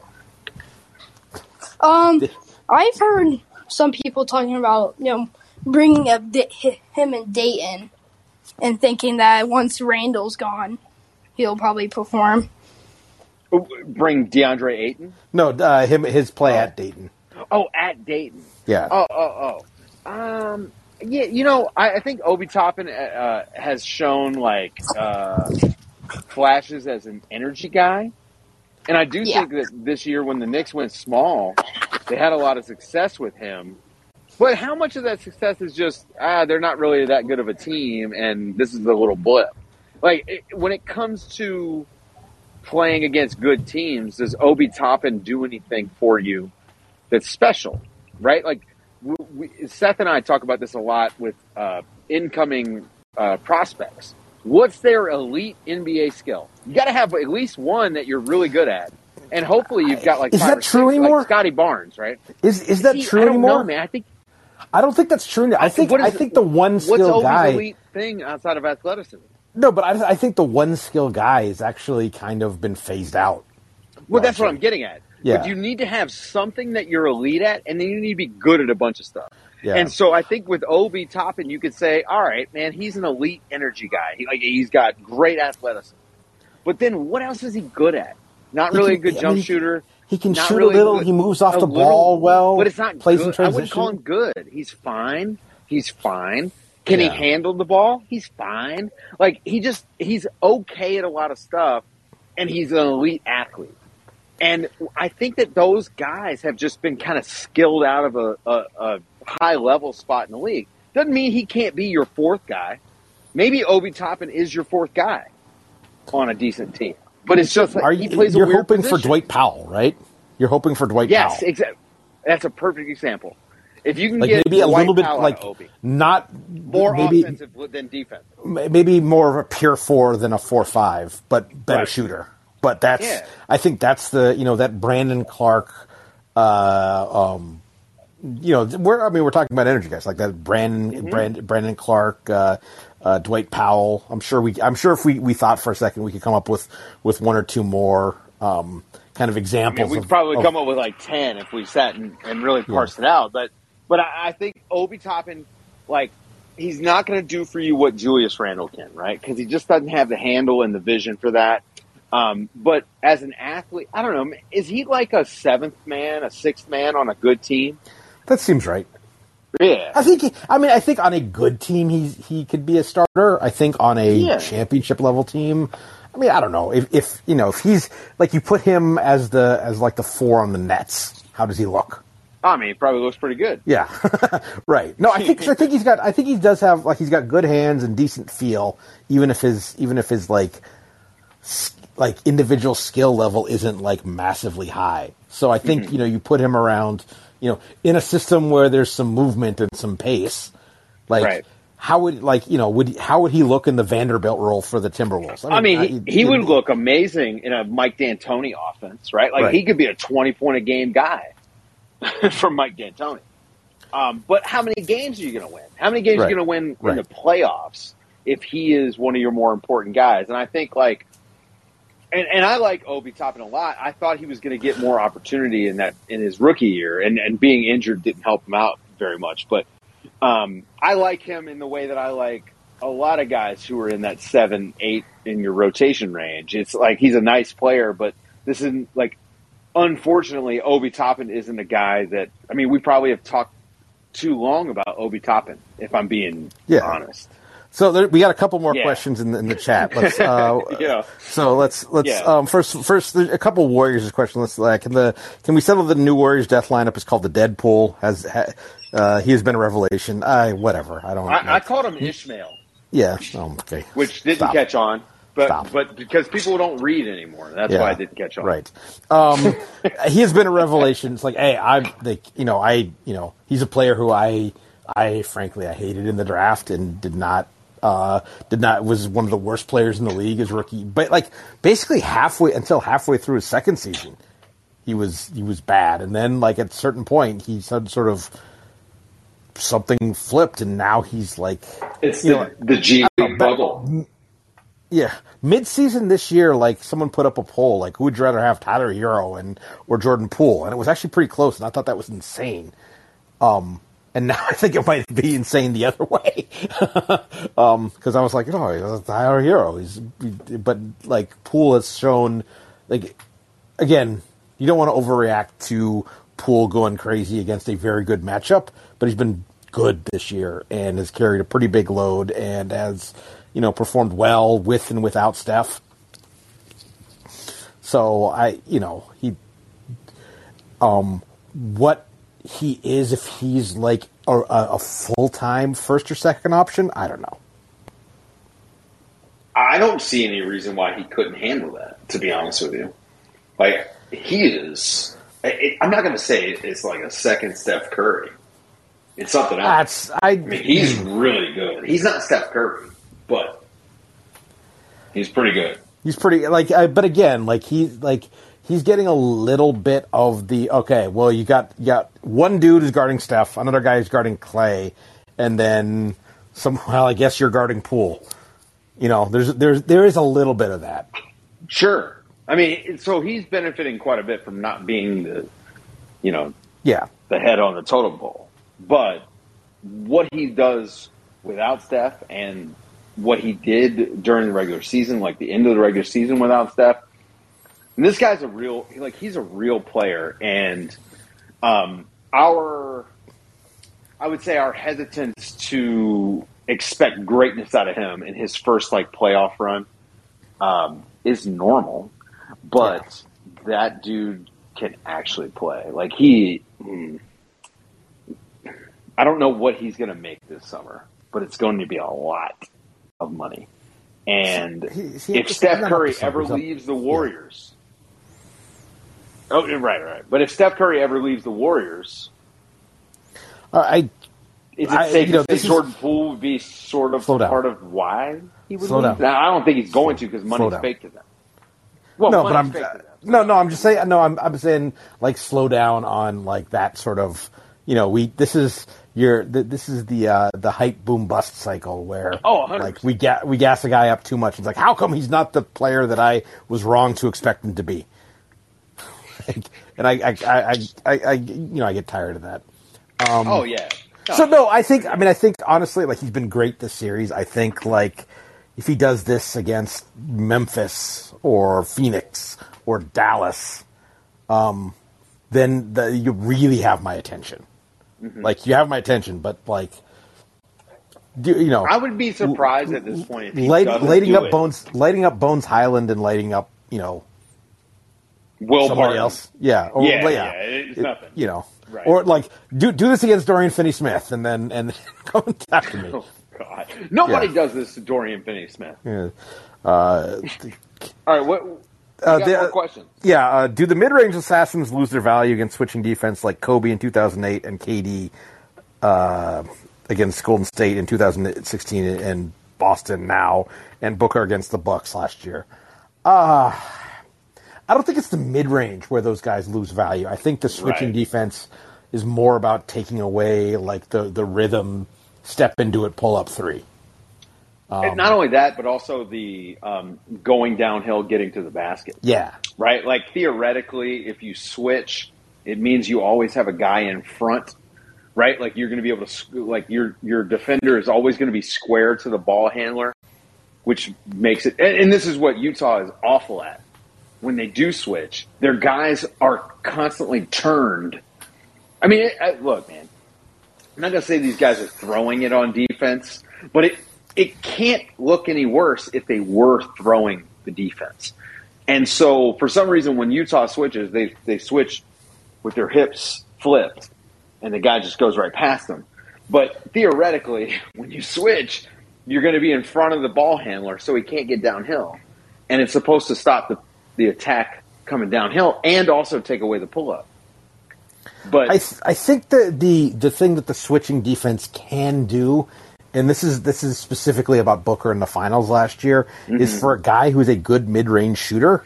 Um, I've heard some people talking about you know bringing up D- him and Dayton, and thinking that once Randle's gone, he'll probably perform. Oh, Bring DeAndre Ayton. No, uh, him his play at Dayton. Oh, at Dayton. Yeah. Oh, oh, oh. Um, yeah, you know, I, I think Obi Toppin uh, has shown like uh, flashes as an energy guy, and I do Yeah. think that this year when the Knicks went small, they had a lot of success with him. But how much of that success is just ah, they're not really that good of a team, and this is a little blip. Like it, when it comes to playing against good teams, does Obi Toppin do anything for you that's special? Right? Like we, Seth and I talk about this a lot with uh, incoming uh, prospects. What's their elite NBA skill? You got to have at least one that you're really good at, and hopefully you've got like Is that true six, anymore? Like Scottie Barnes, right? Is is that See, true I don't anymore? know, man. I think I don't think that's true. I think what is I think the one what's skill Obi's guy. elite thing outside of athleticism? No, but I, I think the one skill guy has actually kind of been phased out. Well, that's what I'm getting at. Yeah. But you need to have something that you're elite at, and then you need to be good at a bunch of stuff. Yeah. And so I think with Obi Toppin, you could say, all right, man, he's an elite energy guy. He, like he's got great athleticism. But then what else is he good at? Not really a good I jump mean, shooter. He can shoot really a little. good- He moves off the little- ball well. but it's not plays good. in I transition. wouldn't call him good. He's fine. He's fine. Can Yeah. he handle the ball? He's fine. Like he just he's okay at a lot of stuff, and he's an elite athlete. And I think that those guys have just been kind of skilled out of a, a, a high level spot in the league. Doesn't mean he can't be your fourth guy. Maybe Obi Toppin is your fourth guy on a decent team. But it's just like Are you? You're hoping for. Dwight Powell, right? You're hoping for Dwight Powell. Yes, exactly. That's a perfect example. If you can Like get maybe a little bit like Obi, not more maybe offensive than defense. maybe more of a pure four than a four five, but better Right. shooter. But that's Yeah. I think that's the you know that Brandon Clarke, uh, um, you know we're I mean we're talking about energy guys like that Brandon Mm-hmm. Brand, Brandon Clarke, uh, uh, Dwight Powell. I'm sure we I'm sure if we, we thought for a second we could come up with with one or two more um, kind of I examples. mean, we'd of- probably of- come up with like ten if we sat and, and really parsed it out. But but I, I think Obi Toppin, like, he's not going to do for you what Julius Randle can, right? Because he just doesn't have the handle and the vision for that. Um, but as an athlete, I don't know. Is he like a seventh man, a sixth man on a good team? that seems right. Yeah. I think. He, I mean, I think on a good team, he's he could be a starter. I think on a Yeah. championship level team, I mean, I don't know if, if you know if he's like you put him as the as like the four on the Nets. How does he look? I mean, he probably looks pretty good. Yeah, right. No, I think I think he's got. I think he does have like he's got good hands and decent feel, even if his even if his like like individual skill level isn't like massively high. So I think mm-hmm. you know you put him around, you know, in a system where there's some movement and some pace, like. Right. How would like you know would how would he look in the Vanderbilt role for the Timberwolves? I mean, he, he would look. look amazing in a Mike D'Antoni offense, right? Like Right. he could be a twenty point a game guy from Mike D'Antoni. Um, but how many games are you going to win? How many games are you going to win in the playoffs if he is one of your more important guys? And I think like and, and I like Obi Toppin a lot. I thought he was going to get more opportunity in that in his rookie year, and and being injured didn't help him out very much. But um, I like him in the way that I like a lot of guys who are in that seven, eight in your rotation range. It's like he's a nice player, but this isn't like. Unfortunately, Obi Toppin isn't a guy that. I mean, we probably have talked too long about Obi Toppin, if I'm being Yeah. honest. So there, we got a couple more Yeah. questions in the, in the chat. Let's uh, Yeah. So let's let's Yeah. um, first first a couple Warriors question. Let's like can the can we settle the new Warriors death lineup is called the Deadpool has ha, uh, he has been a revelation. I whatever I don't. I, I called him Ishmael, yeah. Oh, okay. which didn't Stop. catch on, but Stop. but because people don't read anymore, that's Yeah. why I didn't catch on. Right. Um, he has been a revelation. It's like, hey, I'm like, you know, I, you know, he's a player who I, I frankly, I hated in the draft and did not, uh, did not was one of the worst players in the league as rookie. But like, basically halfway until halfway through his second season, he was he was bad, and then like at a certain point, he said sort of something flipped, and now he's like, It's the, know, the G League bubble. Yeah, mid-season this year, like someone put up a poll, like who would you rather have, Tyler Herro and or Jordan Poole, and it was actually pretty close, and I thought that was insane. Um, and now I think it might be insane the other way, because I was like, oh, Tyler Herro, he's, but like Poole has shown, like again, you don't want to overreact to Poole going crazy against a very good matchup, but he's been good this year and has carried a pretty big load and has, you know, performed well with and without Steph. So I, you know, he, um, what he is if he's like a, a full time first or second option, I don't know. I don't see any reason why he couldn't handle that. To be honest with you, like he is. I- I'm not going to say it's like a second Steph Curry. It's something else. That's I. I mean, he's really good. He's not Steph Curry, but he's pretty good. He's pretty like, I, but again, like he's like he's getting a little bit of the okay. Well, you got you got one dude who's guarding Steph, another guy who's guarding Clay, and then some. Well, I guess you're guarding Poole. You know, there's there's there is a little bit of that. Sure. I mean, so he's benefiting quite a bit from not being the, you know, Yeah, the head on the totem pole. But what he does without Steph and what he did during the regular season, like the end of the regular season without Steph, and this guy's a real, like he's a real player. And um, our, I would say our hesitance to expect greatness out of him in his first like playoff run um, is normal. But that dude can actually play. Like he, mm, I don't know what he's going to make this summer, but it's going to be a lot of money. And He- he- if Steph Curry ever leaves the Warriors, oh right, right. But if Steph Curry ever leaves the Warriors, uh, I is it safe to say this is- Jordan Poole would be sort of Slow down. part of why he would Slow leave? down. Now, I don't think he's going to because money's fake to them. Well, no, but I'm no, no. I'm just saying. No, I'm I'm saying like slow down on like that sort of. You know, we this is your th- this is the uh, the hype boom bust cycle where Oh, 100%. like we ga- we gas a guy up too much. It's like how come he's not the player that I was wrong to expect him to be? and I I, I I I you know I get tired of that. oh yeah. No. So no, I think I mean I think honestly like he's been great this series. I think like if he does this against Memphis or Phoenix or Dallas, um, then the, you really have my attention. Mm-hmm. Like you have my attention, but like do, you know, I would be surprised at this point if light, lighting up it. Bones, lighting up Bones Hyland, and lighting up you know Will somebody Barton. else. Yeah, or, Yeah, yeah, yeah, it's It- nothing. You know, Right. or like do do this against Dorian Finney-Smith, and then and come after me. Oh God! Nobody Yeah. does this to Dorian Finney-Smith. Yeah. Uh, All right, what? Uh, the- more questions? yeah. Uh, do the mid-range assassins lose their value against switching defense like Kobe in 2008 and KD uh, against Golden State in 2016 and Boston now, and Booker against the Bucks last year? Uh, I don't think it's the mid-range where those guys lose value. I think the switching Right. defense is more about taking away like the the rhythm, step into it, pull up three. And not only that, but also the um, going downhill, getting to the basket. Yeah, right? Like theoretically, if you switch, it means you always have a guy in front, right? Like you're going to be able to like your your defender is always going to be square to the ball handler, which makes it. And, and this is what Utah is awful at when they do switch. Their guys are constantly turned. I mean, I, look, man. I'm not going to say these guys are throwing it on defense, but it it can't look any worse if they were throwing the defense. And so, for some reason, when Utah switches, they they switch with their hips flipped, and the guy just goes right past them. But theoretically, when you switch, you're going to be in front of the ball handler, so he can't get downhill, and it's supposed to stop the the attack coming downhill and also take away the pull up. But I th- I think the the the thing that the switching defense can do, and this is this is specifically about Booker in the finals last year, is mm-hmm. for a guy who's a good mid range shooter,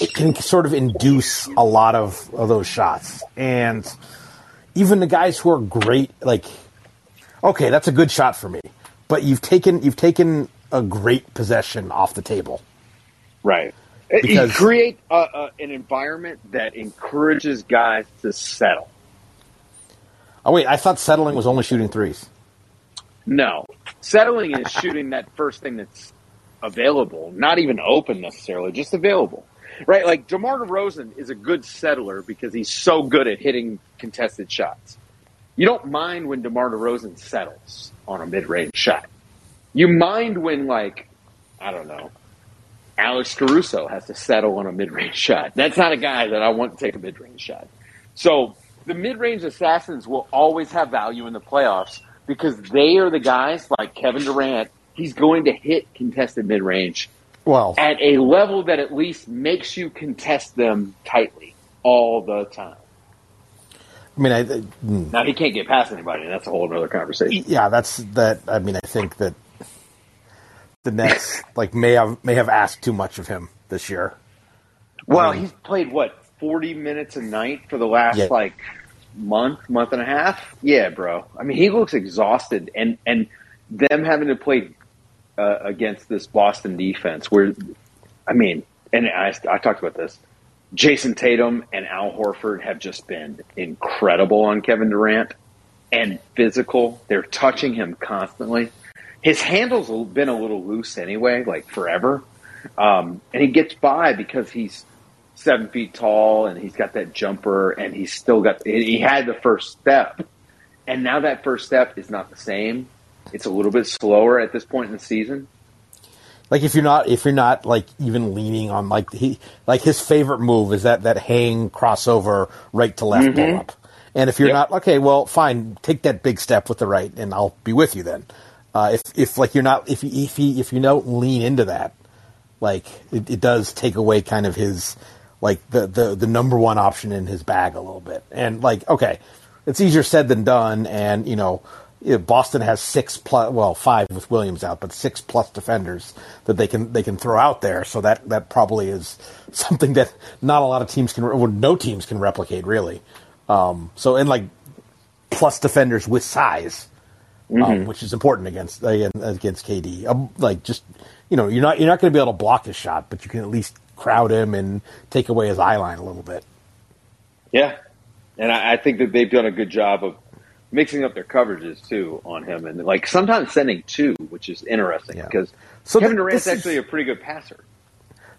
it can sort of induce a lot of, of those shots, and even the guys who are great, like, okay, that's a good shot for me, but you've taken you've taken a great possession off the table. Right. Because- you create a, a, an environment that encourages guys to settle. Oh wait, I thought settling was only shooting threes. No. Settling is shooting that first thing that's available, not even open necessarily, just available. Right? Like DeMar DeRozan is a good settler because he's so good at hitting contested shots. You don't mind when DeMar DeRozan settles on a mid-range shot. You mind when like, I don't know, Alex Caruso has to settle on a mid-range shot. That's not a guy that I want to take a mid-range shot. So the mid-range assassins will always have value in the playoffs because they are the guys like Kevin Durant. He's going to hit contested mid-range Well, at a level that at least makes you contest them tightly all the time. I mean, I, mm, Now he can't get past anybody, and that's a whole other conversation. yeah, that's that. I mean, I think that the Nets like may have may have asked too much of him this year. Well, he's played what forty minutes a night for the last Yeah. like month, month and a half. Yeah, bro. I mean, he looks exhausted, and and them having to play uh, against this Boston defense, where I mean, and I, I talked about this. Jayson Tatum and Al Horford have just been incredible on Kevin Durant and physical. They're touching him constantly. His handle's been a little loose anyway, like forever. Um, and he gets by because he's seven feet tall and he's got that jumper and he's still got, he had the first step. And now that first step is not the same. It's a little bit slower at this point in the season. Like if you're not if you're not like even leaning on like he like his favorite move is that that hang crossover right to left pull up. And if you're Mm-hmm. Yep. not okay, well, fine, take that big step with the right, and I'll be with you then. Uh, if if like you're not if you, if you, if you don't lean into that, like it, it does take away kind of his like the, the the number one option in his bag a little bit. And like okay, it's easier said than done. And you know, Boston has six plus well five with Williams out, but six plus defenders that they can they can throw out there. So that that probably is something that not a lot of teams can or no teams can replicate really. Um, so and like plus defenders with size um, which is important against against KD. Um, like just you know, you're not you're not going to be able to block his shot, but you can at least crowd him and take away his eye line a little bit. Yeah. And I, I think that they've done a good job of mixing up their coverages too on him and like sometimes sending two, which is interesting Yeah. because So Kevin Durant's is- actually a pretty good passer.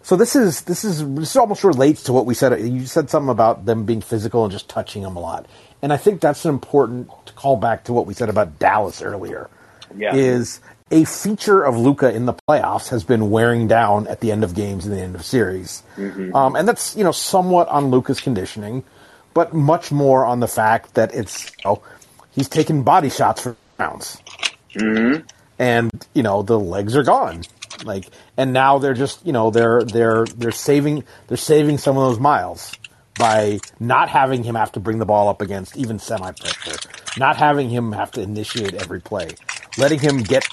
So this is this is this almost relates to what we said. You said something about them being physical and just touching him a lot, and I think that's an important to call back to what we said about Dallas earlier. Yeah. Is a feature of Luka in the playoffs has been wearing down at the end of games and the end of series, um, and that's you know somewhat on Luka's conditioning, but much more on the fact that it's you know, he's taken body shots for rounds. And you know the legs are gone. Like and now they're just you know they're they're they're saving they're saving some of those miles by not having him have to bring the ball up against even semi pressure not having him have to initiate every play letting him get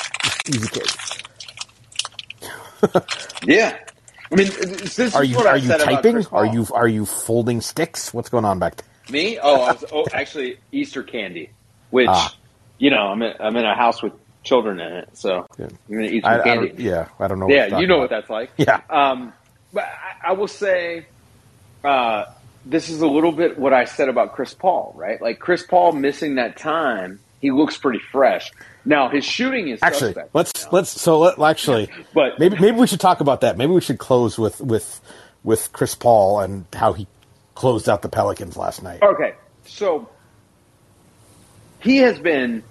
easy kicks Yeah. I mean, this is are you what I are you said typing are you are you folding sticks what's going on back there Me? Oh, I was, oh, actually, Easter candy, which Ah. you know, I'm in, I'm in a house with children in it, so Yeah. you're gonna eat some I, I candy. don't, yeah, I don't know. yeah, you know about. what that's like. Yeah. Um, but I, I will say, uh, this is a little bit what I said about Chris Paul, right? Like Chris Paul missing that time, he looks pretty fresh. Now his shooting is Actually, suspect. let's let's so let, actually, But- maybe maybe we should talk about that. Maybe we should close with with with Chris Paul and how he closed out the Pelicans last night. Okay, so he has been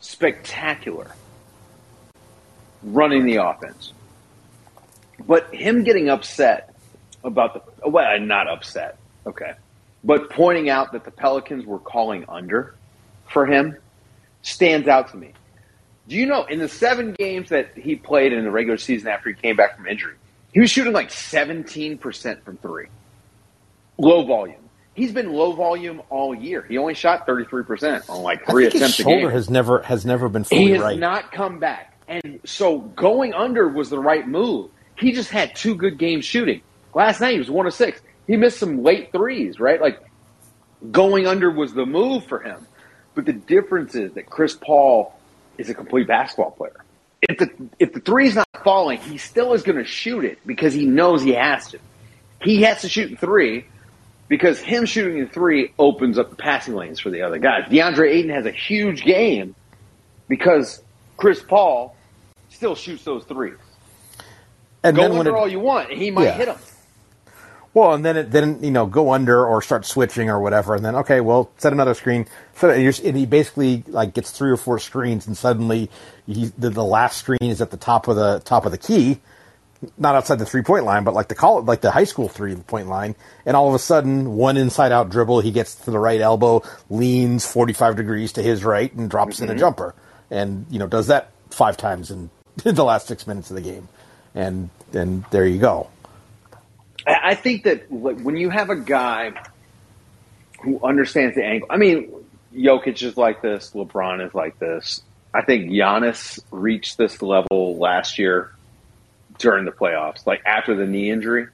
spectacular running the offense, but him getting upset about the well, not upset, okay, but pointing out that the Pelicans were calling under for him stands out to me. Do you know in the seven games that he played in the regular season after he came back from injury, he was shooting like seventeen percent from three low volume. He's been low volume all year. He only shot 33% on like three his attempts a shoulder has never has never been fully he has right. not come back. And so going under was the right move. He just had two good games shooting. Last night he was one of six. He missed some late threes, right? Like going under was the move for him. But the difference is that Chris Paul is a complete basketball player. If the if the three's not falling, he still is going to shoot it because he knows he has to. He has to shoot three because him shooting the three opens up the passing lanes for the other guys. DeAndre Ayton has a huge game because Chris Paul still shoots those threes. and Go then when under it, all you want, and he might Yeah. hit them. Well, and then it, then you know go under or start switching or whatever, and then okay, well set another screen. So and, he basically like gets three or four screens, and suddenly he, the, the last screen is at the top of the top of the key, not outside the three point line, but like the call like the high school three point line, and all of a sudden one inside out dribble, he gets to the right elbow, leans forty five degrees to his right, and drops in a mm-hmm. jumper, and you know does that five times in, in the last six minutes of the game, and and there you go. I think that when you have a guy who understands the angle, I mean, Jokic is like this, LeBron is like this. I think Giannis reached this level last year during the playoffs, like after the knee injury.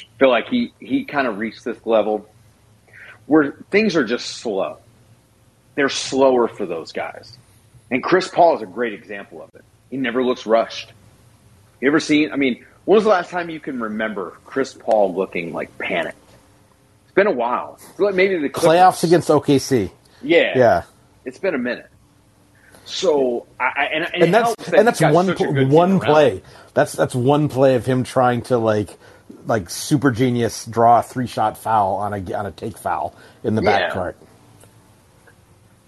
I feel like he, he kind of reached this level where things are just slow. They're slower for those guys. And Chris Paul is a great example of it. He never looks rushed. You ever seen? I mean, when was the last time you can remember Chris Paul looking like panicked? It's been a while. Like Maybe the Clippers. Playoffs against OKC. Yeah, Yeah. It's been a minute. So I, and, and, and that's that and that's one pl- one play. That's that's one play of him trying to like like super genius draw a three shot foul on a on a take foul in the Yeah. backcourt.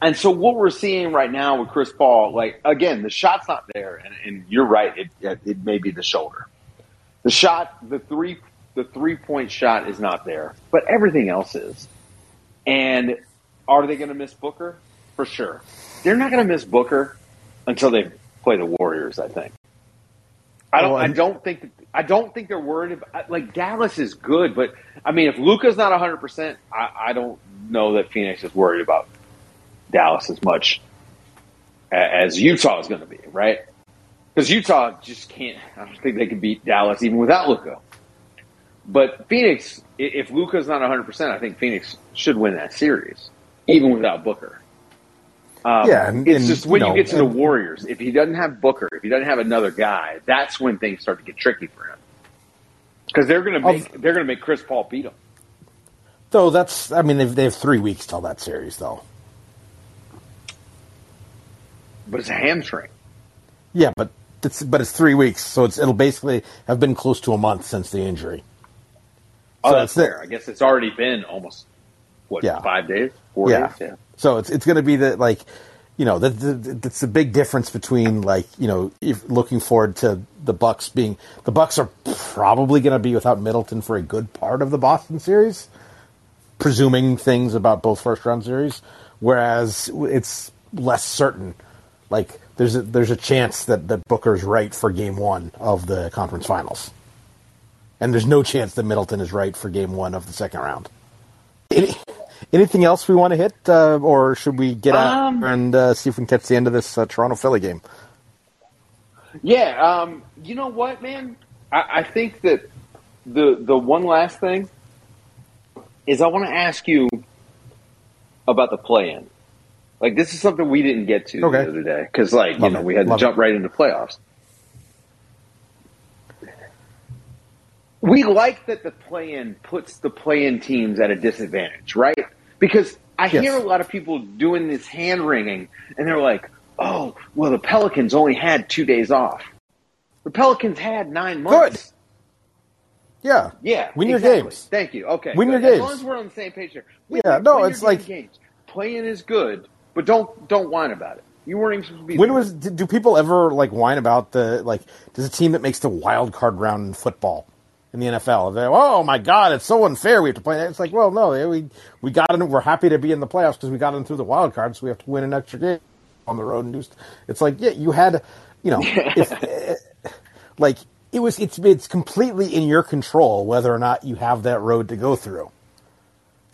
And so what we're seeing right now with Chris Paul, like again, the shot's not there, and, and you're right. It, it it may be the shoulder. The shot, the three, the three point shot is not there, but everything else is. And are they going to miss Booker? For sure. They're not going to miss Booker until they play the Warriors. I think. I don't. I don't think. That, I don't think they're worried. About, like Dallas is good, but I mean, if Luka's not 100, percent I, I don't know that Phoenix is worried about Dallas as much as Utah is going to be, right? Because Utah just can't. I don't think they can beat Dallas even without Luka. But Phoenix, if Luka's not 100, percent I think Phoenix should win that series, even without Booker. Um, Yeah, and- it's and, just when you you, get to the Warriors. If he doesn't have Booker, if he doesn't have another guy, that's when things start to get tricky for him. Because they're going to make they're going to make Chris Paul beat him. Though that's I mean they've, they have three weeks till that series though. But it's a hamstring. Yeah, but it's but it's three weeks, so it's it'll basically have been close to a month since the injury. Oh, So that's it's- fair. I guess it's already been almost what Yeah. five days, four Yeah. days. Yeah. So it's it's going to be the like, you know, that that's the big difference between like you know if looking forward to the Bucks being the Bucks are probably going to be without Middleton for a good part of the Boston series, presuming things about both first round series, whereas it's less certain. Like there's a, there's a chance that that Booker's right for Game One of the conference finals, and there's no chance that Middleton is right for Game One of the second round. Any, anything else we want to hit, uh, or should we get out Um, and uh, see if we can catch the end of this uh, Toronto Philly game? Yeah. Um, you know what, man? I, I think that the the one last thing is I want to ask you about the play in Like this is something we didn't get to Okay. the other day because, like, Love you know, it. we had to Love jump right into playoffs. We like that the play-in puts the play-in teams at a disadvantage, right? Because I Yes. hear a lot of people doing this hand wringing, and they're like, "Oh, well, the Pelicans only had two days off. The Pelicans had nine months." Good. Yeah. Yeah, Win your games. Thank you. Okay, Win good. your As long games. as we're on the same page here. Win Yeah, no, it's like- games. playing is good, but don't don't whine about it. You weren't even supposed to be. When there. was do do people ever like whine about the like does a team that makes the wild card round in football in the NFL? They, oh my god, it's so unfair. We have to play. It's like, well, no, we we got in. We're happy to be in the playoffs because we got in through the wild card, so we have to win an extra game on the road and do. st- It's like, yeah, you had, you know, if, like it was. It's it's completely in your control whether or not you have that road to go through.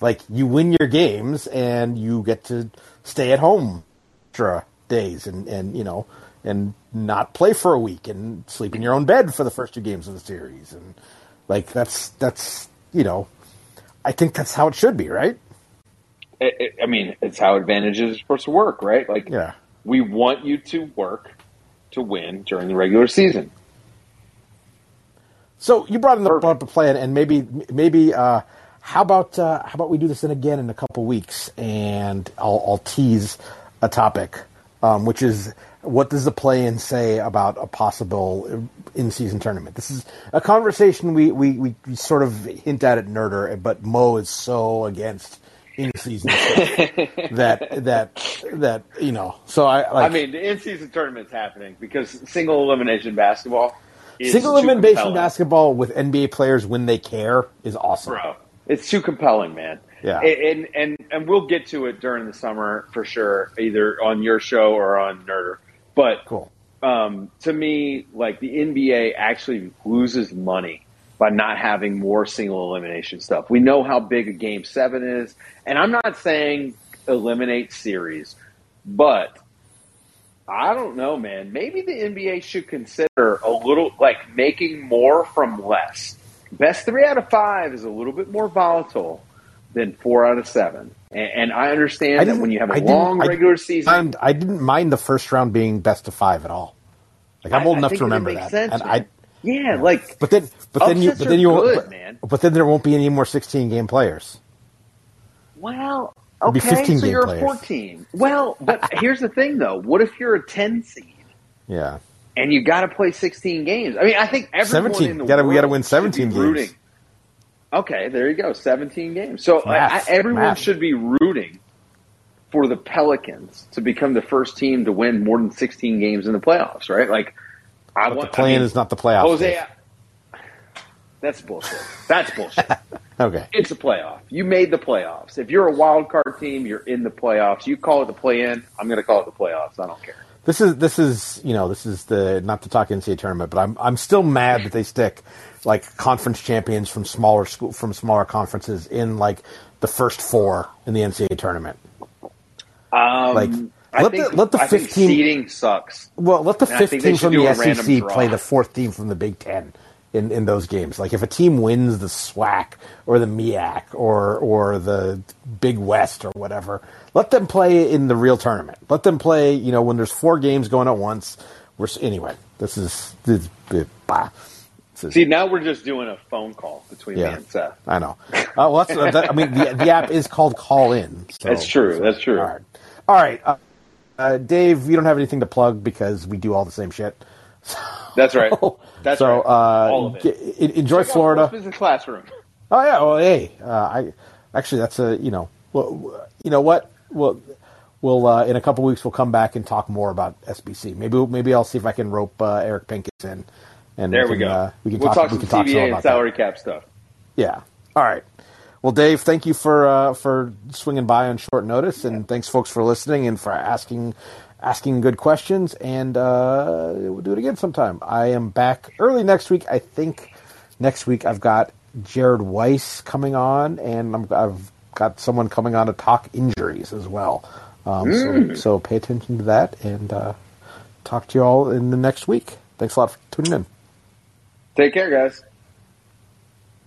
Like you win your games and you get to stay at home extra days and and you know and not play for a week and sleep in your own bed for the first two games of the series and like that's that's you know I think that's how it should be, right? I- I- I mean, it's how advantages are supposed to work, right? Like, Yeah. we want you to work to win during the regular season. So you brought in the, Perfect. brought up a plan, and maybe maybe uh, how about uh, how about we do this in again in a couple weeks, and I'll, I'll tease a topic, um, which is what does the play-in say about a possible in-season tournament? This is a conversation we, we, we sort of hint at at Nerder, but Mo is so against in-season that that that you know. So I like I mean, the in-season tournament's happening because single elimination basketball. Single elimination compelling. basketball with NBA players when they care is awesome. bro. It's too compelling, man. Yeah. and and and we'll get to it during the summer for sure, either on your show or on Nerder. But Cool. um, to me, like the NBA actually loses money by not having more single elimination stuff. We know how big a game seven is, and I'm not saying eliminate series, but I don't know, man. Maybe the NBA should consider a little like making more from less. Best three out of five is a little bit more volatile than four out of seven. And, and I understand that when you have a I long I regular season, And I didn't mind the first round being best of five at all. Like I'm old I enough to remember that. Sense, and man. I, yeah, like but then, but then you, but then you, good, but, man. but then there won't be any more 16 game players. Well, okay, 15 so you're players. a 14. Well, but here's the thing, though. What if you're a 10 seed Yeah, and you got to play 16 games? I mean, I think everyone 17. in the Gotta- we gotta win 17 be games. rooting. Okay, there you go, 17 games. So Math, I, everyone math. should be rooting for the Pelicans to become the first team to win more than 16 games in the playoffs, right? Like, I but the want. plan I mean, is not the playoffs. Jose. That's bullshit. That's bullshit. Okay, It's a playoff. You made the playoffs. If you're a wild card team, you're in the playoffs. You call it the play in. I'm going to call it the playoffs. I don't care. This is this is you know this is the not to talk NCAA tournament, but I'm I'm still mad that they stick like conference champions from smaller school from smaller conferences in like the first four in the NCAA tournament. Um, Like, I let think, the- let the I 15 seeding sucks. Well, let the And I fifth think they team should from the SEC play the fourth team from the Big Ten in, in those games. Like if a team wins the SWAC or the MEAC or or the Big West or whatever, let them play in the real tournament. Let them play. You know, when there's four games going at once. We're anyway. This is this, is- bah. See, now we're just doing a phone call between Yeah. me and Seth. I know. Uh, well, that's, that, I mean, the, the app is called Callin. So. That's true. That's true. All right. All right. Uh, uh, Dave, you don't have anything to plug because we do all the same shit. That's right. That's so right. uh, All of it. en- enjoy Check Florida. Business Classroom. Oh yeah. Well, hey, uh, I actually that's a you know, well, you know what? We'll we'll uh, in a couple weeks we'll come back and talk more about SBC. Maybe maybe I'll see if I can rope uh, Eric Pincus in. And There we, can, go. Uh, we can we'll talk. talk we can talk and about that. salary cap stuff. Yeah. All right. Well, Dave, thank you for uh, for swinging by on short notice, and thanks, folks, for listening and for asking asking good questions. And uh, we'll do it again sometime. I am back early next week. I think next week I've got Jared Weiss coming on, and I'm, I've got someone coming on to talk injuries as well. Um, so, so pay attention to that, and uh, talk to you all in the next week. Thanks a lot for tuning in. Take care, guys.